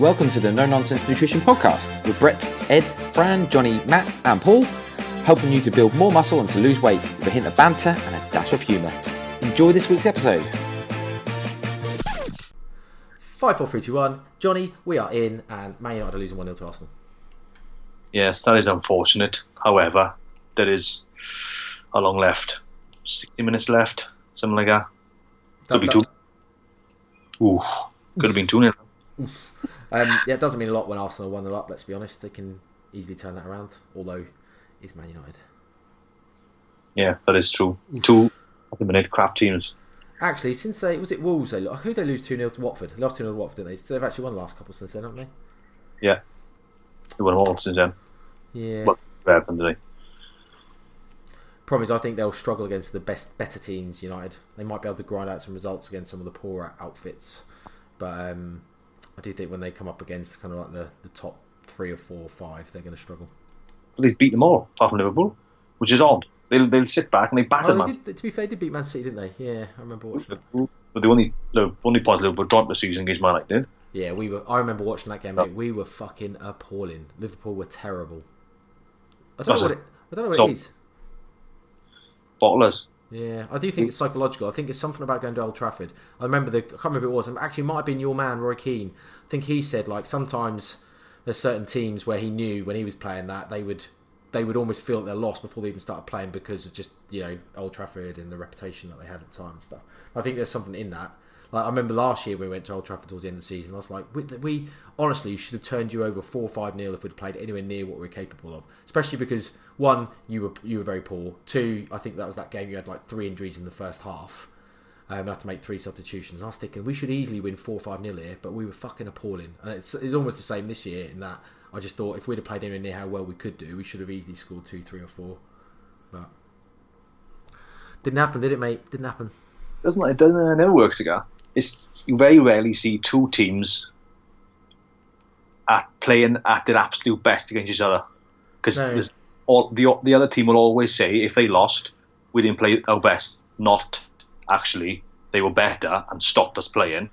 Welcome to the No Nonsense Nutrition Podcast with Brett, Ed, Fran, Johnny, Matt, and Paul, helping you to build more muscle and to lose weight with a hint of banter and a dash of humour. Enjoy this week's episode. Five, four, three, two, one. Johnny, we are in, and Man United are losing one 0 to Arsenal. Yes, that is unfortunate. However, there is how long left? Sixty minutes left, something like that. Could be two. Ooh, could have been two nil. Um, yeah, it doesn't mean a lot when Arsenal won 0 up. Let's be honest, they can easily turn that around. Although, it's Man United. Yeah, that is true. Two at the minute crap teams. Actually, since they was it Wolves, they who they lose two 0 to Watford. They lost two 0 to Watford, didn't they? So they've actually won the last couple since then, haven't they? Yeah, they won all since then. Yeah. What happened today? Problem is, I think they'll struggle against the best, better teams. United, they might be able to grind out some results against some of the poorer outfits, but um, I do think when they come up against kind of like the, the top three or four or five, they're going to struggle. They've beat them all, apart from Liverpool, which is odd. They'll, they'll sit back and they batter Oh, Man did, to be fair, they did beat Man City, didn't they? Yeah, I remember watching that. But the only the only point Liverpool dropped the season against Man United. Yeah, we were. I remember watching that game. Mate. We were fucking appalling. Liverpool were terrible. I don't know what it. I don't know what so- it is. Bottlers. Yeah, I do think it's psychological. I think it's something about going to Old Trafford. I remember the. I can't remember who it was. Actually, it might have been your man Roy Keane. I think he said like sometimes there's certain teams where he knew when he was playing that they would they would almost feel that they're lost before they even started playing because of just you know Old Trafford and the reputation that they had at the time and stuff. I think there's something in that. Like I remember last year we went to Old Trafford towards the end of the season, I was like, we, we honestly should have turned you over four five nil if we'd played anywhere near what we're capable of. Especially because one, you were you were very poor. Two, I think that was that game you had like three injuries in the first half. Um, had to make three substitutions. I was thinking we should easily win four five nil here, but we were fucking appalling. And it's, it's almost the same this year in that I just thought if we'd have played anywhere near how well we could do, we should have easily scored two, three, or four. But didn't happen, did it, mate? Didn't happen. Doesn't it? Doesn't it never works again. It's you very rarely see two teams at playing at their absolute best against each other because No. All the the other team will always say if they lost, we didn't play our best. Not actually, they were better and stopped us playing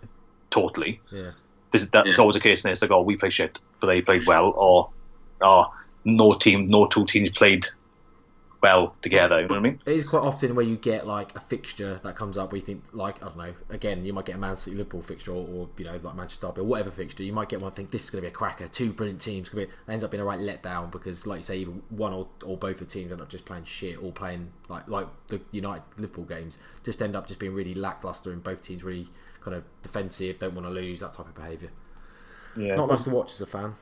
totally. Yeah. This, that's always the case. And it's like, oh, we play shit, but they played well, or oh, no team, no two teams played well together. You know what I mean? It is quite often where you get like a fixture that comes up where you think like I don't know. Again, you might get a Man City Liverpool fixture or, or you know like Manchester Derby or whatever fixture. You might get one think this is going to be a cracker. Two brilliant teams. Gonna be, ends up being a right letdown because like you say, either one or, or both the teams end up just playing shit or playing like like the United Liverpool games just end up just being really lackluster and both teams really kind of defensive, don't want to lose that type of behaviour. Yeah, Not much to watch as a fan.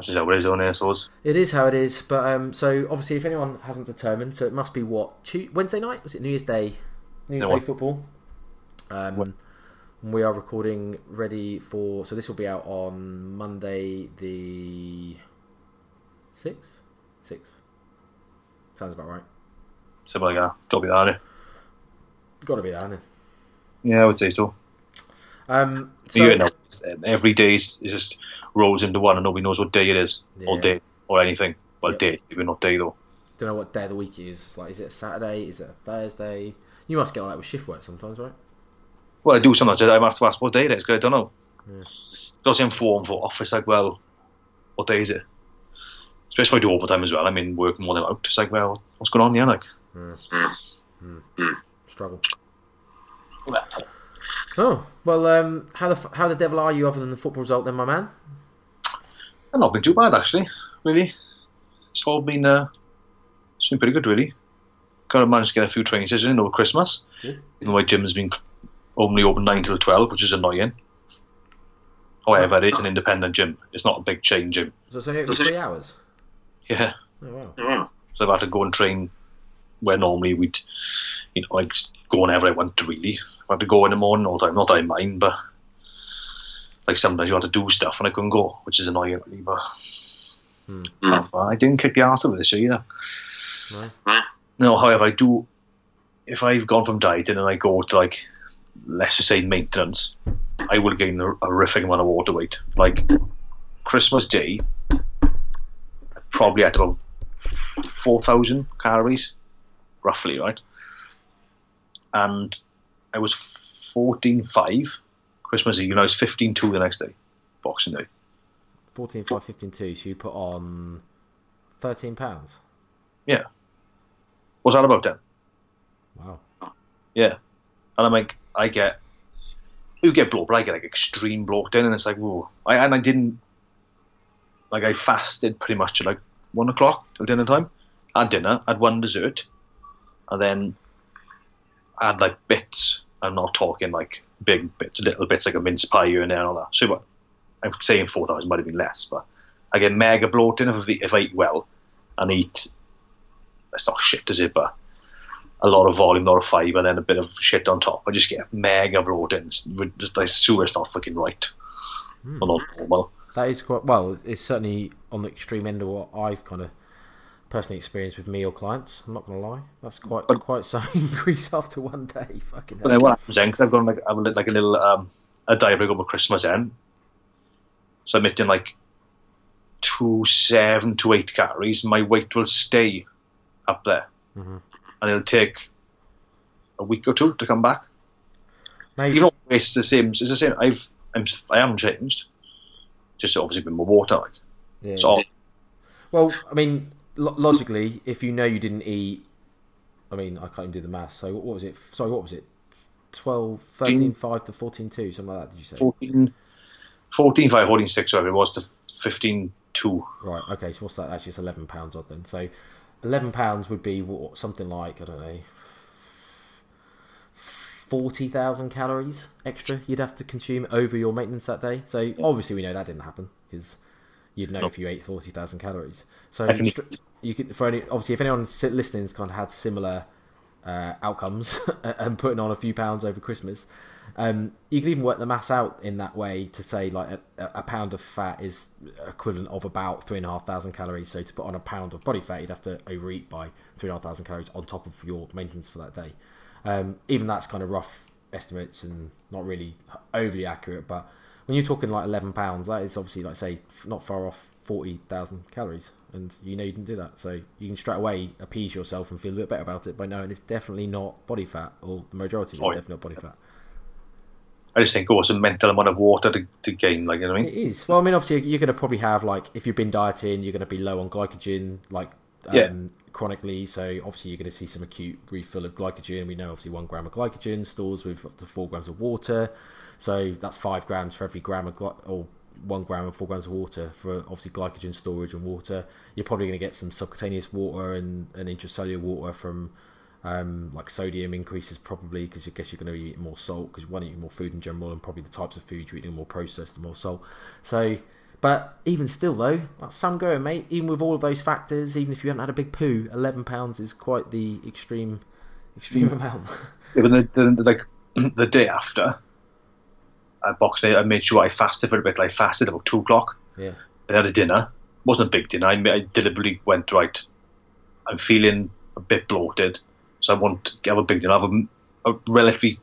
That's just how it is, on I suppose. It is how it is, but um, so obviously, if anyone hasn't determined, so it must be what Tu Wednesday night was it New Year's Day, New Year's No Day one- football. Um, we are recording ready for so this will be out on Monday the sixth, sixth. Sounds about right. Something like that. Got to be that. Got to be that. Yeah, I would say so. Um, so, you know, every day is is just rolls into one, and nobody knows what day it is, or day, or anything. Well, Yep. day, maybe not day though. don't know what day of the week it is. Like, is it a Saturday? Is it a Thursday? You must get like that with shift work sometimes, right? Well, I do sometimes. I have to ask what day it is. 'cause I don't know. Does I'm four and four off. It's like, well, what day is it? Especially if I do overtime as well. I mean, working more than out. It's like, well, what's going on here? Like, hmm. Hmm. Hmm. Struggle. Oh well, um, how the how the devil are you other than the football result, then, my man? I've not been too bad actually. Really, it's all been uh, it's been pretty good. Really, kind of managed to get a few training sessions in over Christmas. Good. Even my gym has been only open nine till twelve, which is annoying. However, it's an independent gym. It's not a big chain gym. So it's only open three hours. Yeah, Oh wow. so I've had to go and train where normally we'd, you know, like go whenever I want to. Really, I've had to go in the morning all the time. Not that I mind, but like sometimes you have to do stuff and I couldn't go, which is annoying. Really, but hmm. I didn't kick the arse of it this year either. No. No, however, I do. If I've gone from dieting and I go to like, let's just say maintenance, I will gain a horrific amount of water weight. Like Christmas Day, I probably had about four thousand calories, roughly, right? And I was fourteen five Christmas Eve, and I was 15 2 the next day, Boxing Day. 14, 5, 15, 2. So you put on thirteen pounds. Yeah. What's that about then? Wow. Yeah. And I'm like, I get, you get bloated, but I get like extreme bloated, in, and it's like, whoa. I, and I didn't, like, I fasted pretty much till like one o'clock till dinner time. Had dinner, had one dessert, and then Had like bits. I'm not talking like big bits, little bits like a mince pie here and there and all that. So what, I'm saying 4,000 might have been less, but I get mega bloated if, I- if I eat well and eat, it's not shit, is it? But a lot of volume, a lot of fibre, then a bit of shit on top. I just get mega bloated. It's, just, like, sewer's not fucking right. Or not normal. That is quite well. It's certainly on the extreme end of what I've kind of personally experienced with me or clients. I'm not going to lie. That's quite But- quite some increase after one day. Fucking But then what happens then? Because I've got like, I've like a little um, a diet over Christmas then. So I'm eating like two seven to eight calories. My weight will stay up there, Mhm. and it'll take a week or two to come back. Though it's the same. It's the same. I've I'm I haven't changed. Just obviously been more water. Like yeah. so. Well, I mean, lo- logically, if you know you didn't eat, I mean, I can't even do the maths. So what was it? Sorry, what was it? 12, 13, 5 to 14, 2, something like that, did you say? 14, 14 5, 14 6, whatever it was, to 15 2. Right, okay, so what's that? Actually, it's £11 odd then. So £11 would be what, something like, I don't know, 40,000 calories extra you'd have to consume over your maintenance that day. So obviously, we know that didn't happen because you'd know No. if you ate 40,000 calories. So I can str- you could, for any, obviously, if anyone listening's kind of had similar uh, outcomes and putting on a few pounds over Christmas, um, you can even work the mass out in that way to say like a, a pound of fat is equivalent of about three and a half thousand calories. So to put on a pound of body fat, you'd have to overeat by three and a half thousand calories on top of your maintenance for that day. Um, even that's kind of rough estimates and not really overly accurate. But when you're talking like eleven pounds, that is obviously like say not far off forty thousand calories, and you know you didn't do that, so you can straight away appease yourself and feel a bit better about it by knowing it's definitely not body fat, or the majority of it's Oh, definitely not body fat. I just think, oh, it's a mental amount of water to, to gain, like, you know what I mean? It is. Well, I mean, obviously, you're going to probably have like if you've been dieting, you're going to be low on glycogen, like um, Yeah. chronically. So obviously, you're going to see some acute refill of glycogen. We know obviously one gram of glycogen stores with up to four grams of water. So that's five grams for every gram of gly- or one gram and four grams of water for obviously glycogen storage and water. You're probably going to get some subcutaneous water and, and intracellular water from um, like sodium increases probably because I guess you're going to be eating more salt because you want to eat more food in general and probably the types of food you're eating more processed and more salt. So, but even still though, that's some going, mate. Even with all of those factors, even if you haven't had a big poo, eleven pounds is quite the extreme, extreme amount. Yeah, but like the day after I boxed day, I made sure I fasted for a bit. I fasted about two o'clock. yeah, I had a dinner. It wasn't a big dinner. I, I deliberately went right. I'm feeling a bit bloated, so I want to have a big dinner. I Have a, a relatively,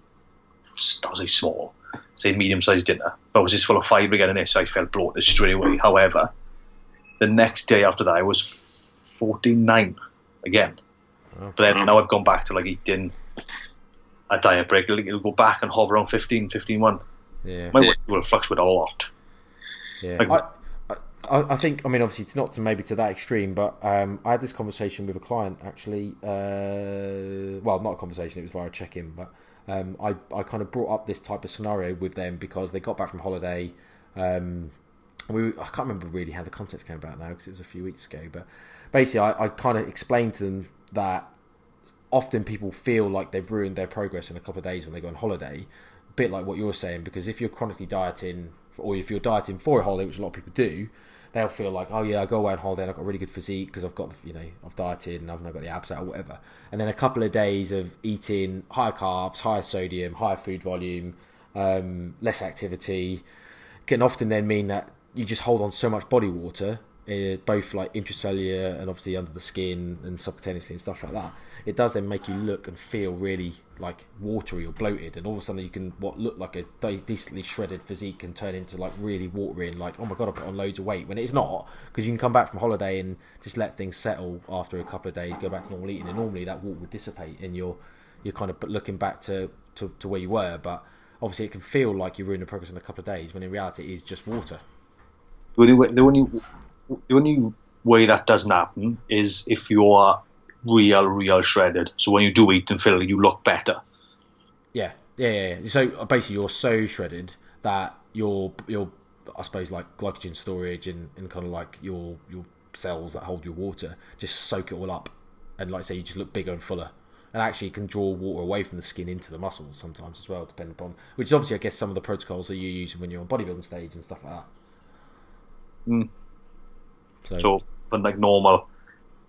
I was say small, say medium-sized dinner. But I was just full of fibre again in it, so I felt bloated straight away. Mm. However, the next day after that, I was 49 again. Wow. But then mm. now I've gone back to like eating a diet break. It'll, it'll go back and hover around 15, 15, 1. Yeah, My weight will fluctuate a lot. yeah. Like- I, I, I think I mean obviously it's not to maybe to that extreme, but um, I had this conversation with a client actually. Uh, well, not a conversation; it was via check-in. But um, I I kind of brought up this type of scenario with them because they got back from holiday. Um, we I can't remember really how the context came about now because it was a few weeks ago. But basically, I, I kind of explained to them that often people feel like they've ruined their progress in a couple of days when they go on holiday. Bit like what you're saying, because if you're chronically dieting, or if you're dieting for a holiday, which a lot of people do, they'll feel like, oh yeah, I go away on holiday and I've got a really good physique because I've got, you know, I've dieted and I've not got the abs out or whatever. And then a couple of days of eating higher carbs, higher sodium, higher food volume, um, less activity, can often then mean that you just hold on so much body water, uh, both like intracellular and obviously under the skin and subcutaneously and stuff like that. It does then make you look and feel really like watery or bloated, and all of a sudden you can what look like a decently shredded physique can turn into like really watery and like oh my god I put on loads of weight when it's not because you can come back from holiday and just let things settle after a couple of days, go back to normal eating, and normally that water would dissipate and you're you're kind of looking back to, to, to where you were, but obviously it can feel like you're ruining progress in a couple of days when in reality it is just water. The the only the only way that doesn't happen is if you are real, real shredded. So when you do eat and fill, you look better. Yeah, yeah, yeah. yeah. So basically, you're so shredded that your your I suppose like glycogen storage and, and kind of like your your cells that hold your water just soak it all up, and like I say, you just look bigger and fuller. And actually can draw water away from the skin into the muscles sometimes as well, depending upon which is obviously I guess some of the protocols that you're using when you're on bodybuilding stage and stuff like that. Mm. So, So for like normal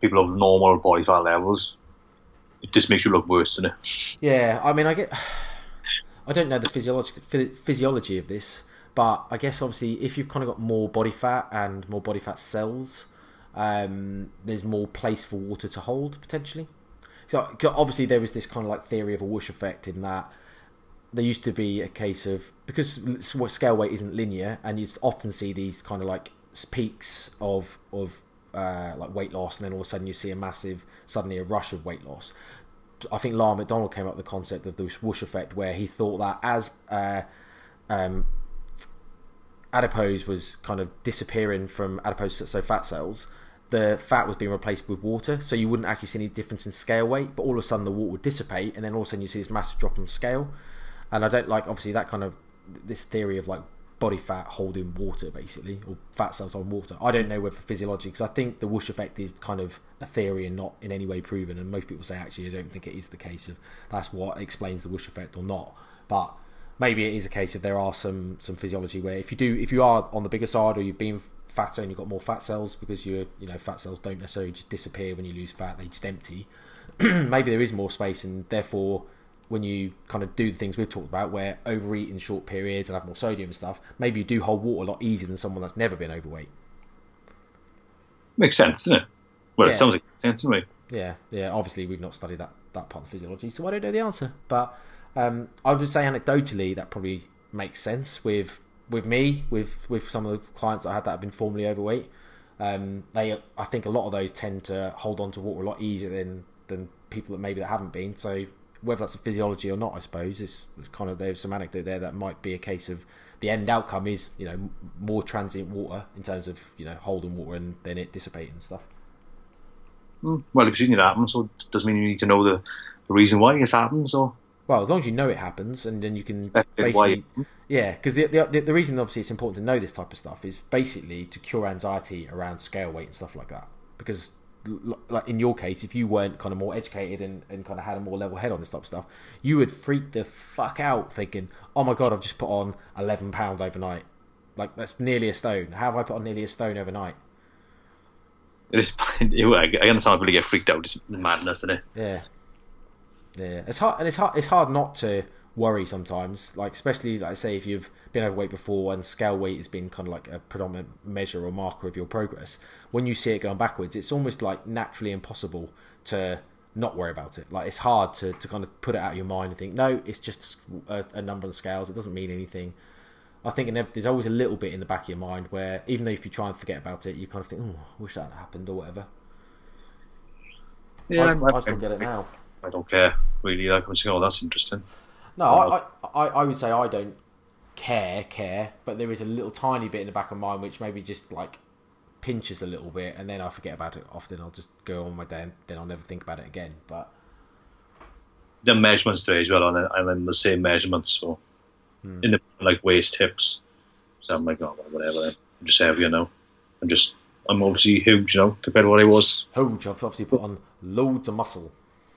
people of normal body fat levels, it just makes you look worse, doesn't it? Yeah, I mean, I get. I don't know the physiologic physiology of this, but I guess obviously if you've kind of got more body fat and more body fat cells, um, there's more place for water to hold potentially. So obviously there was this kind of like theory of a whoosh effect in that there used to be a case of because scale weight isn't linear, and you often see these kind of like peaks of of uh, like weight loss, and then all of a sudden you see a massive suddenly a rush of weight loss. I think Lyle McDonald came up with the concept of the whoosh effect, where he thought that as uh, um, adipose was kind of disappearing from adipose, so fat cells, the fat was being replaced with water, so you wouldn't actually see any difference in scale weight. But all of a sudden, the water would dissipate, and then all of a sudden, you see this massive drop in scale. And I don't like obviously that kind of this theory of like body fat holding water basically, or fat cells on water. I don't know whether physiology, because I think the whoosh effect is kind of a theory and not in any way proven. And most people say actually, I don't think it is the case of that's what explains the whoosh effect or not. But maybe it is a case of there are some some physiology where if you do if you are on the bigger side or you've been fatter and you've got more fat cells because you you know fat cells don't necessarily just disappear when you lose fat they just empty maybe there is more space and therefore when you kind of do the things we've talked about where overeat in short periods and have more sodium and stuff maybe you do hold water a lot easier than someone that's never been overweight Makes sense, doesn't it? Well, Yeah. it sounds like makes sense to me. Yeah, yeah. Obviously, we've not studied that that part of physiology, so I don't know the answer. But um, I would say anecdotally that probably makes sense with with me, with with some of the clients I had that have been formerly overweight. Um, they, I think, a lot of those tend to hold on to water a lot easier than than people that maybe that haven't been. So whether that's a physiology or not, I suppose is it's kind of there's some anecdote there that might be a case of the end outcome is you know more transient water in terms of you know holding water and then it dissipating and stuff. Mm. Well, if you've seen it happen, so it doesn't mean you need to know the, the reason why it's happened. So Well, as long as you know it happens, and then you can basically, yeah, because the, the the reason obviously it's important to know this type of stuff is basically to cure anxiety around scale weight and stuff like that. Because, like in your case, if you weren't kind of more educated and, and kind of had a more level head on this type of stuff, you would freak the fuck out thinking, "Oh my god, I've just put on eleven pound overnight. Like that's nearly a stone. How have I put on nearly a stone overnight?" it is. I understand people get freaked out. It's madness, isn't it? Yeah, yeah. It's hard, and it's hard. It's hard not to worry sometimes. Like especially, like I say, if you've been overweight before and scale weight has been kind of like a predominant measure or marker of your progress. When you see it going backwards, it's almost like naturally impossible to not worry about it. Like it's hard to, to kind of put it out of your mind and think, no, it's just a, a number on scales. It doesn't mean anything. I think there's always a little bit in the back of your mind where even though if you try and forget about it, you kind of think, oh, I wish that had happened or whatever. Yeah, I, I, I still get it now. I don't care really. Like I'm saying, oh, that's interesting. No, I, I, I would say I don't care, care, but there is a little tiny bit in the back of my mind which maybe just like pinches a little bit, and then I forget about it. Often I'll just go on my day, and then I'll never think about it again. But The measurements today as well, and then the same measurements. So hmm. in the like waist, hips. So I'm like, oh, whatever. I'm just heavier now. I'm just. I'm obviously huge, you know, compared to what I was. huge, I've obviously put on loads of muscle.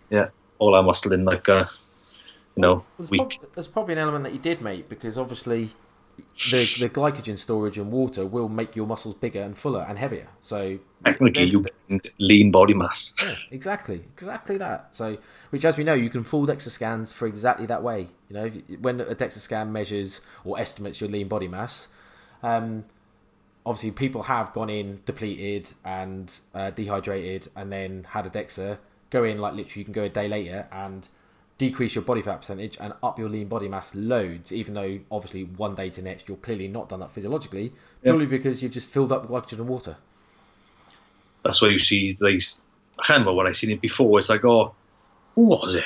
Yeah, all I muscle in like a, you know, There's, prob- there's probably an element that you did, mate, because obviously the the glycogen storage in water will make your muscles bigger and fuller and heavier. So Technically, you gained lean body mass. Yeah, exactly, exactly that. So, which, as we know, you can fool DEXA scans for exactly that way. You know, when a DEXA scan measures or estimates your lean body mass, um, obviously people have gone in depleted and uh, dehydrated, and then had a DEXA. Go in like literally, you can go a day later and decrease your body fat percentage and up your lean body mass loads. Even though obviously one day to next, you're clearly not done that physiologically, purely because you've just filled up with glycogen and water. That's why you see these. I can't remember when I seen it before. It's like, oh, who was it?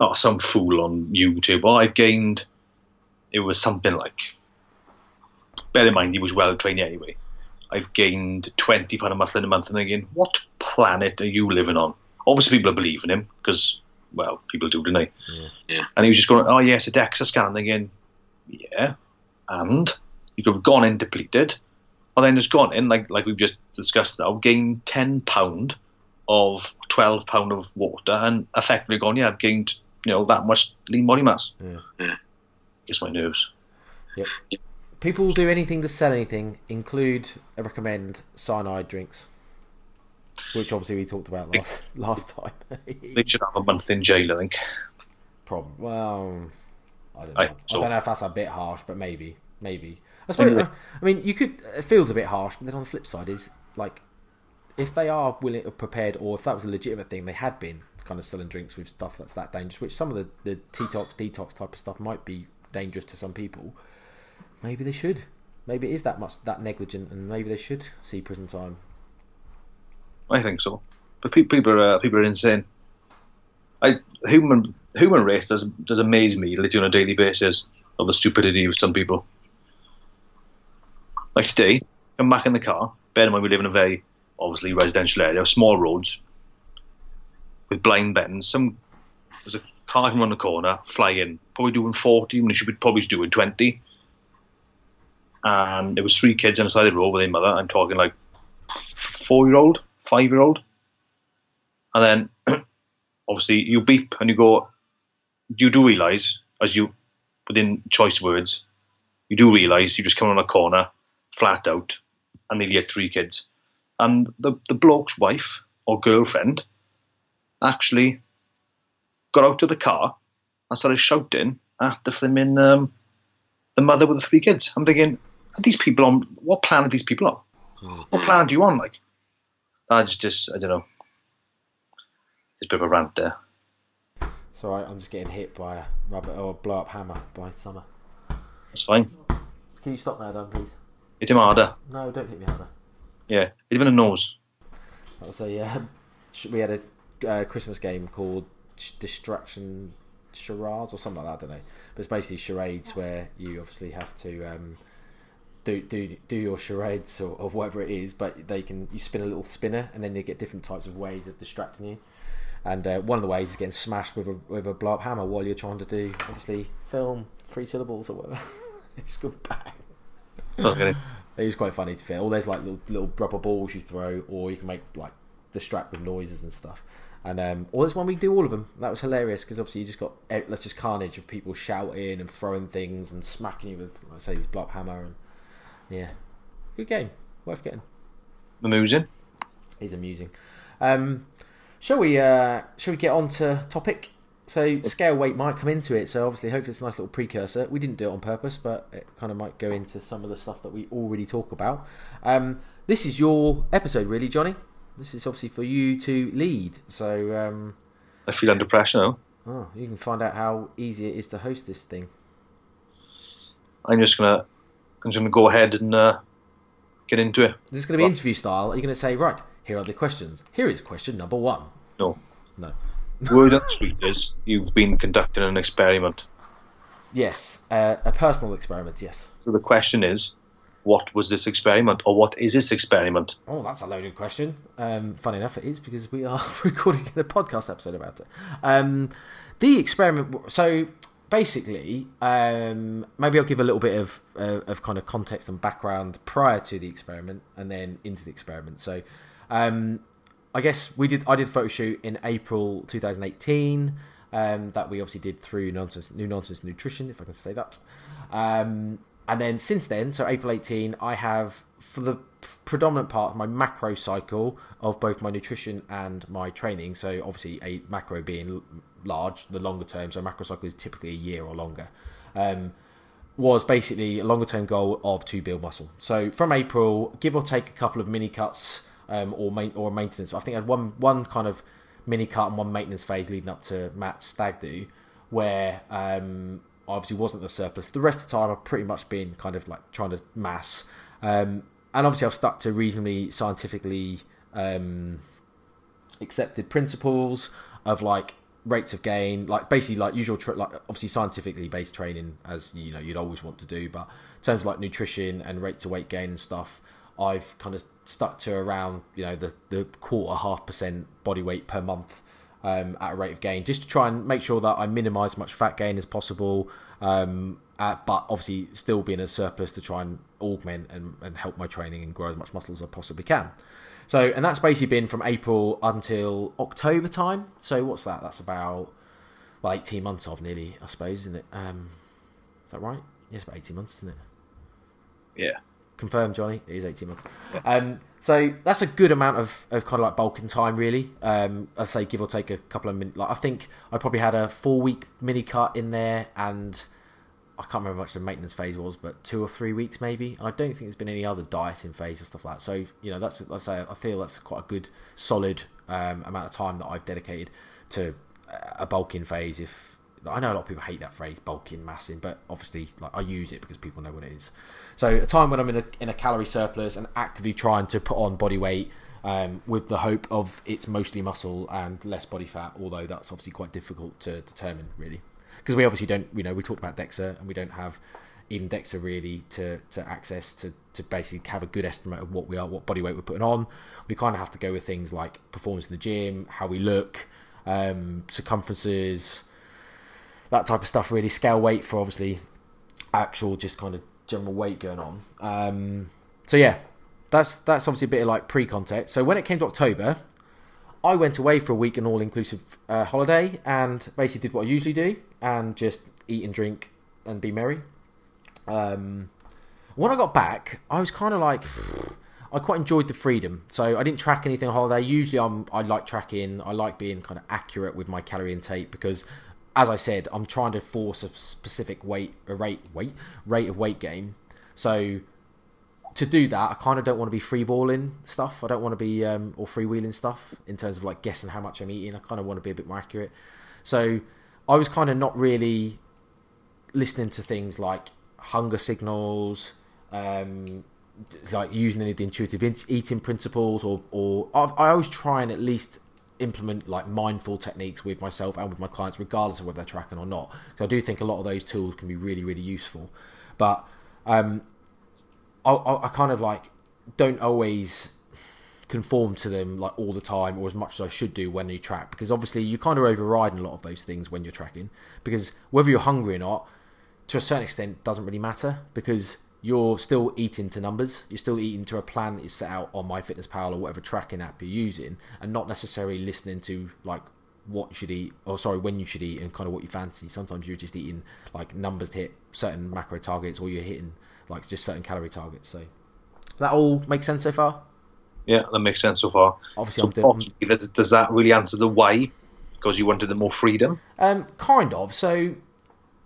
oh, some fool on YouTube. Oh, I've gained. It was something like. Bear in mind, he was well trained anyway. I've gained twenty pound of muscle in a month, and again, what planet are you living on? Obviously, people are believing him because, well, people do, don't they? Yeah. Yeah. And he was just going, oh yes, a DEXA scan again. Yeah, and you could have gone in depleted, or then just gone in like like we've just discussed now, gained ten pound of twelve pound of water, and effectively gone, yeah, I've gained you know that much lean body mass. Yeah. Yeah. Gets my nerves. People will do anything to sell anything, include I recommend cyanide drinks, which obviously we talked about last last time. They should have a month in jail, I think. Problem. Well, I don't know. I- I, don't know if that's a bit harsh, but maybe, maybe. I suppose. Anyway. I mean, you could. It feels a bit harsh, but then on the flip side is like, if they are willing or prepared, or if that was a legitimate thing, they had been kind of selling drinks with stuff that's that dangerous. Which some of the the detox detox type of stuff might be dangerous to some people. Maybe they should. Maybe it is that much that negligent, and maybe they should see prison time. I think so. But pe- people are uh, people are insane. I human human race does does amaze me literally on a daily basis of the stupidity of some people. Like today, I'm back in the car. Bear in mind we live in a very obviously residential area, small roads with blind bends. Some there's a car coming around the corner, fly in, probably doing forty when it should be probably doing twenty. And there was three kids on the side of the road with their mother. I'm talking like four year old, five year old. And then obviously you beep and you go, you do realise, as you within choice words, you do realise you just come around a corner, flat out, and nearly had three kids. And the, the bloke's wife or girlfriend actually got out of the car and started shouting at the flimming um, the mother with the three kids. I'm thinking, are these people on what planet are these people on? What planet are you on? Like, I just, I don't know. It's a bit of a rant there. It's alright. I'm just getting hit by a rubber or blow up hammer by summer. That's fine. Can you stop now, Dan, please? Hit him harder. No, don't hit me harder. Yeah, hit him in the nose. That was a uh, we had a uh, Christmas game called Distraction Charades or something like that. I don't know, but it's basically charades where you obviously have to um, do do do your charades or, or whatever it is, but they can you spin a little spinner and then you get different types of ways of distracting you. And uh, one of the ways is getting smashed with a with a blow up hammer while you're trying to do obviously film three syllables or whatever. it's go bang. Okay. It was quite funny to feel. Or there's like little, little rubber balls you throw, or you can make like distract with noises and stuff. And um, or there's one we do all of them. That was hilarious because obviously you just got let's just carnage of people shouting and throwing things and smacking you with, like I say, this block hammer and yeah, good game, worth getting. Amusing. He's amusing. Um, shall we? Uh, shall we get on to topic? So scale weight might come into it. So obviously, hopefully, it's a nice little precursor. We didn't do it on purpose, but it kind of might go into some of the stuff that we already talk about. Um, this is your episode, really, Johnny. This is obviously for you to lead. So um, I feel under pressure now. oh, you can find out how easy it is to host this thing. I'm just gonna, I'm just gonna go ahead and uh, get into it. This is going to be interview style. Are you going to say, right? Here are the questions. Here is question number one. No, No. word on the street is you've been conducting an experiment. Yes, uh, a personal experiment. Yes. So the question is, what was this experiment, or what is this experiment? Oh, that's a loaded question. Um, funny enough, it is because we are recording a podcast episode about it. Um, the experiment. So basically, um, maybe I'll give a little bit of uh, of kind of context and background prior to the experiment, and then into the experiment. So, um, I guess we did. I did a photo shoot in April 2018. Um, that we obviously did through nonsense, new nonsense nutrition, if I can say that. Um, and then since then, so April 18, I have for the predominant part of my macro cycle of both my nutrition and my training. So obviously, a macro being large, the longer term. So macro cycle is typically a year or longer. Um, was basically a longer term goal of to build muscle. So from April, give or take a couple of mini cuts um, or main, or maintenance. I think I had one one kind of mini cut and one maintenance phase leading up to Matt's stag do, where um, obviously wasn't the surplus. The rest of the time, I've pretty much been kind of like trying to mass, um, and obviously I've stuck to reasonably scientifically um, accepted principles of like rates of gain, like basically like usual, tra- like obviously scientifically based training, as you know you'd always want to do. But in terms of like nutrition and rates of weight gain and stuff, I've kind of stuck to around you know the the quarter half percent body weight per month. Um, at a rate of gain, just to try and make sure that I minimise as much fat gain as possible, um, uh, but obviously still being a surplus to try and augment and, and help my training and grow as much muscle as I possibly can. So, and that's basically been from April until October time. So, what's that? That's about well, eighteen months of nearly, I suppose, isn't it? Um, is that right? Yes, about eighteen months, isn't it? Yeah. Confirmed, Johnny. It is eighteen months. Um, so that's a good amount of, of kind of like bulking time, really. Um, I say give or take a couple of minutes. Like I think I probably had a four week mini cut in there, and I can't remember much the maintenance phase was, but two or three weeks maybe. And I don't think there's been any other dieting phase or stuff like that. So you know, that's let's say I feel that's quite a good solid um, amount of time that I've dedicated to a bulking phase. If I know a lot of people hate that phrase bulking, massing, but obviously like I use it because people know what it is. So a time when I'm in a in a calorie surplus and actively trying to put on body weight. Um, with the hope of it's mostly muscle and less body fat, although that's obviously quite difficult to determine, really because we obviously don't. You know, we talked about DEXA, and we don't have even DEXA really to to access to to basically have a good estimate of what we are, what body weight we're putting on. We kind of have to go with things like performance in the gym, how we look, um, circumferences, that type of stuff. Really, scale weight for obviously actual just kind of general weight going on. Um, so yeah, that's that's obviously a bit of like pre-context. So when it came to October, I went away for a week, an all-inclusive uh, holiday, and basically did what I usually do, and just eat and drink and be merry. Um, when I got back, I was kind of like, I quite enjoyed the freedom. So I didn't track anything on holiday. Usually, I'm I like tracking. I like being kind of accurate with my calorie intake because, as I said, I'm trying to force a specific weight, a rate, weight, rate of weight gain. So to do that, I kind of don't want to be freeballing stuff. I don't want to be um, or freewheeling stuff in terms of like guessing how much I'm eating. I kind of want to be a bit more accurate. So I was kind of not really listening to things like hunger signals, um, like using any of the intuitive eating principles, or or I've, I always try and at least implement like mindful techniques with myself and with my clients, regardless of whether they're tracking or not. So I do think a lot of those tools can be really really useful, but um, I, I, kind of like don't always conform to them like all the time or as much as I should do when you track because obviously you kind of override a lot of those things when you're tracking because whether you're hungry or not to a certain extent doesn't really matter because you're still eating to numbers. You're still eating to a plan that is set out on MyFitnessPal or whatever tracking app you're using and not necessarily listening to like what you should eat or sorry when you should eat and kind of what you fancy. Sometimes you're just eating like numbers to hit certain macro targets or you're hitting like just certain calorie targets. So that all makes sense so far. Yeah, that makes sense so far. Obviously, so I'm doing. Does that really answer the why? Because you wanted the more freedom. Um, kind of. So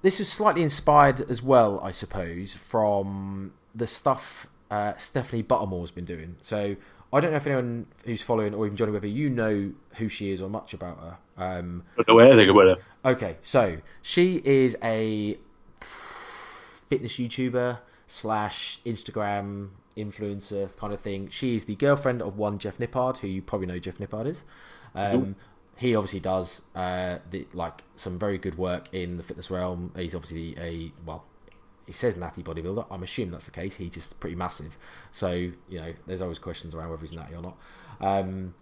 this is slightly inspired as well, I suppose, from the stuff uh, Stephanie Buttermore's been doing. So I don't know if anyone who's following, or even Johnny, whether you know who she is or much about her. Um, I don't know anything about her. Okay, so she is a fitness YouTuber slash Instagram influencer kind of thing. She is the girlfriend of one Jeff Nippard, who you probably know Jeff Nippard is. Um, he obviously does uh, the, like some very good work in the fitness realm. He's obviously a well, he says natty bodybuilder. I'm assuming that's the case. He's just pretty massive. So you know, there's always questions around whether he's natty or not. Um,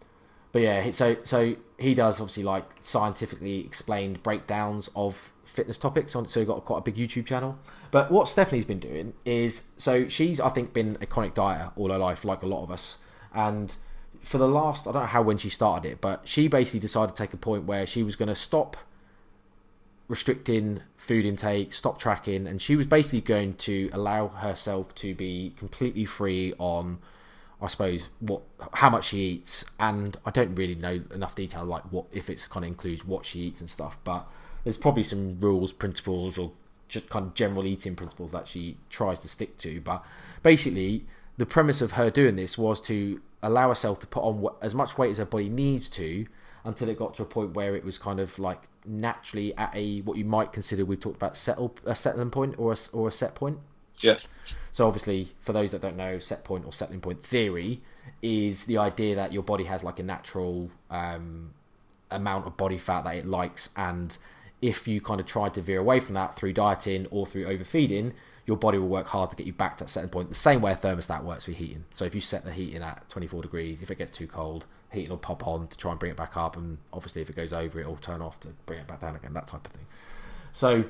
but yeah, so so he does obviously like scientifically explained breakdowns of fitness topics on. So he got quite a big YouTube channel. But what Stephanie's been doing is so she's I think been a chronic dieter all her life, like a lot of us, and for the last I don't know how when she started it, but she basically decided to take a point where she was going to stop restricting food intake, stop tracking, and she was basically going to allow herself to be completely free on I suppose what how much she eats, and I don't really know enough detail like what if it's kind of includes what she eats and stuff. But there's probably some rules, principles, or just kind of general eating principles that she tries to stick to. But basically, the premise of her doing this was to allow herself to put on as much weight as her body needs to until it got to a point where it was kind of like naturally at a what you might consider we've talked about settle a settling point or a, or a set point. Yeah. So obviously, for those that don't know, set point or settling point theory is the idea that your body has like a natural um, amount of body fat that it likes, and if you kind of try to veer away from that through dieting or through overfeeding, your body will work hard to get you back to that setting point. The same way a thermostat works for heating. So if you set the heating at 24 degrees, if it gets too cold, heating will pop on to try and bring it back up, and obviously if it goes over, it will turn off to bring it back down again. That type of thing. So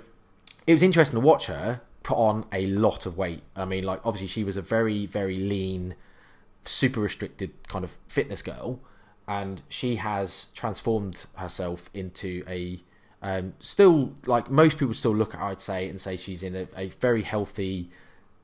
it was interesting to watch her put on a lot of weight. I mean, like obviously she was a very very lean, super restricted kind of fitness girl, and she has transformed herself into a um, still like most people still look at her, I'd say, and say she's in a, a very healthy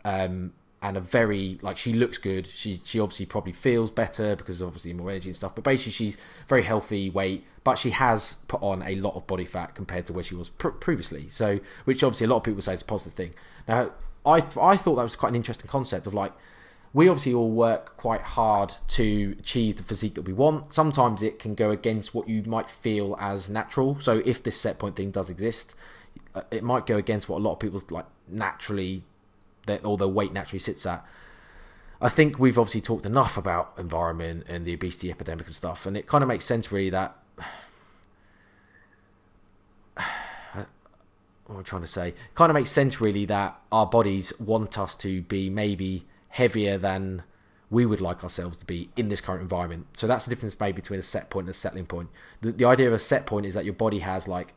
um, and a very like she looks good. She she obviously probably feels better because obviously more energy and stuff. But basically, she's very healthy weight, but she has put on a lot of body fat compared to where she was pr- previously. So, which obviously a lot of people say is a positive thing. Now, I I thought that was quite an interesting concept of like we obviously all work quite hard to achieve the physique that we want. Sometimes it can go against what you might feel as natural. So if this set point thing does exist, uh, it might go against what a lot of people's like naturally that or their weight naturally sits at. I think we've obviously talked enough about environment and the obesity epidemic and stuff, and it kind of makes sense really that what am trying to say? Kind of makes sense really that our bodies want us to be maybe heavier than we would like ourselves to be in this current environment. So that's the difference made between a set point and a settling point. The, the idea of a set point is that your body has like,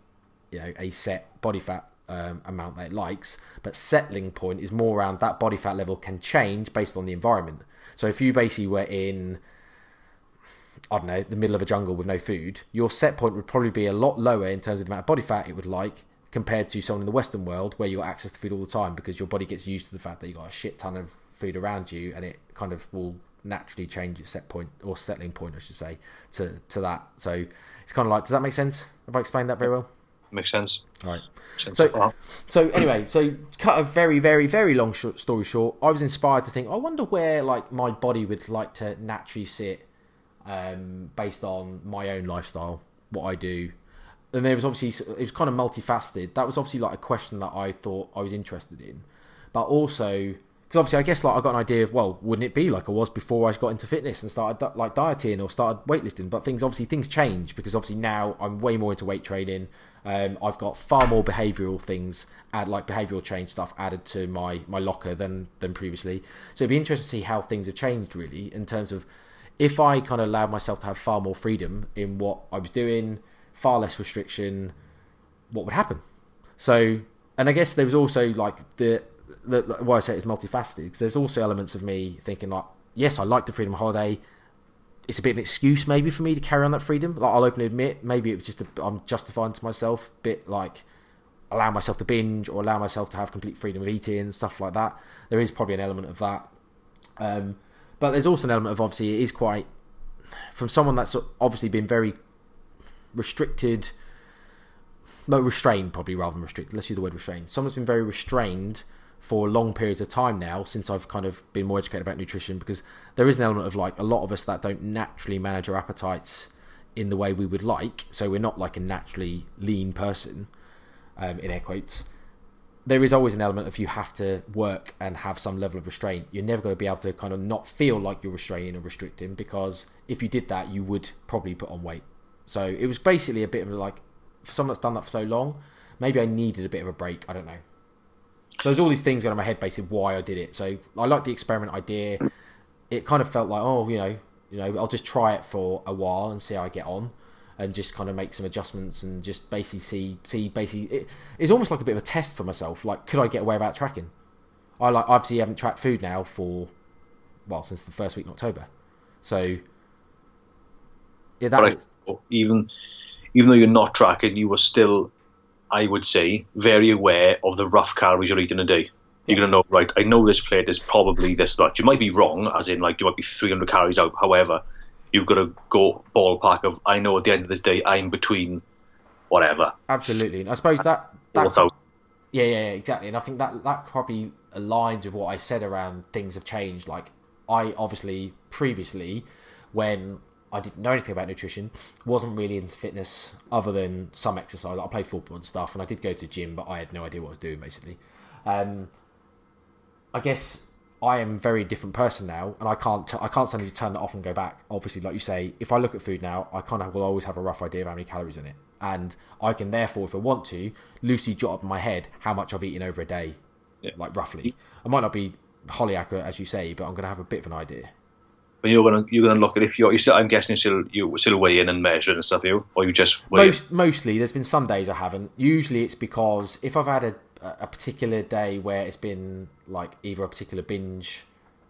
you know, a set body fat um, amount that it likes, but settling point is more around that body fat level can change based on the environment. So if you basically were in, I don't know, the middle of a jungle with no food, your set point would probably be a lot lower in terms of the amount of body fat it would like compared to someone in the Western world where you got access to food all the time because your body gets used to the fact that you got a shit ton of food around you, and it kind of will naturally change its set point or settling point, I should say, to to that. So it's kind of like, does that make sense? Have I explained that very well? Makes sense. All right. Sense. So, so anyway, so cut a very, very, very long short story short. I was inspired to think. I wonder where like my body would like to naturally sit, um, based on my own lifestyle, what I do. And there was obviously it was kind of multifaceted. That was obviously like a question that I thought I was interested in, but also because obviously I guess like I got an idea of well, wouldn't it be like I was before I got into fitness and started like dieting or started weightlifting? But things obviously things change because obviously now I'm way more into weight training. Um, I've got far more behavioural things, add like behavioural change stuff added to my my locker than than previously. So it'd be interesting to see how things have changed really in terms of if I kind of allowed myself to have far more freedom in what I was doing, far less restriction, what would happen? So, and I guess there was also like the the why I say it's multifaceted because there's also elements of me thinking like, yes, I like the freedom holiday. It's a bit of an excuse maybe for me to carry on that freedom. Like I'll openly admit, maybe it was just a, I'm justifying to myself, a bit like allow myself to binge or allow myself to have complete freedom of eating and stuff like that. There is probably an element of that. Um, but there's also an element of obviously it is quite from someone that's obviously been very restricted no restrained probably rather than restricted let's use the word restrained someone's been very restrained for long periods of time now since I've kind of been more educated about nutrition because there is an element of like a lot of us that don't naturally manage our appetites in the way we would like so we're not like a naturally lean person um, in air quotes there is always an element of you have to work and have some level of restraint. You're never going to be able to kind of not feel like you're restraining or restricting because if you did that, you would probably put on weight. So it was basically a bit of like, for someone that's done that for so long, maybe I needed a bit of a break. I don't know. So there's all these things going on in my head, basically why I did it. So I like the experiment idea. It kind of felt like, oh, you know, you know, I'll just try it for a while and see how I get on and just kind of make some adjustments and just basically see see basically it, it's almost like a bit of a test for myself like could i get away without tracking i like obviously haven't tracked food now for well since the first week in october so yeah that was, even even though you're not tracking, you were still, I would say, very aware of the rough calories you're eating a day. You're gonna know, right? I know this plate is probably this much. You might be wrong, as in like you might be 300 calories out. However, you've got to go ballpark of I know at the end of the day I'm between whatever absolutely and i suppose that that Yeah, yeah, yeah, exactly. And I think that that probably aligns with what I said around things have changed. Like I obviously previously, when I didn't know anything about nutrition, wasn't really into fitness other than some exercise. I played football and stuff, and I did go to the gym, but I had no idea what I was doing basically. Um, I guess I am a very different person now, and I can't t- I can't suddenly turn that off and go back. Obviously, like you say, if I look at food now, I kind of will always have a rough idea of how many calories in it, and I can therefore, if I want to, loosely jot up in my head how much I've eaten over a day, Yeah. like roughly. I might not be wholly accurate as you say, but I'm going to have a bit of an idea. But you're gonna you're gonna look at if you're, you still I'm guessing still you still weighing and measuring and stuff, you or you just weigh Most mostly, there's been some days I haven't. Usually, it's because if I've had a a particular day where it's been like either a particular binge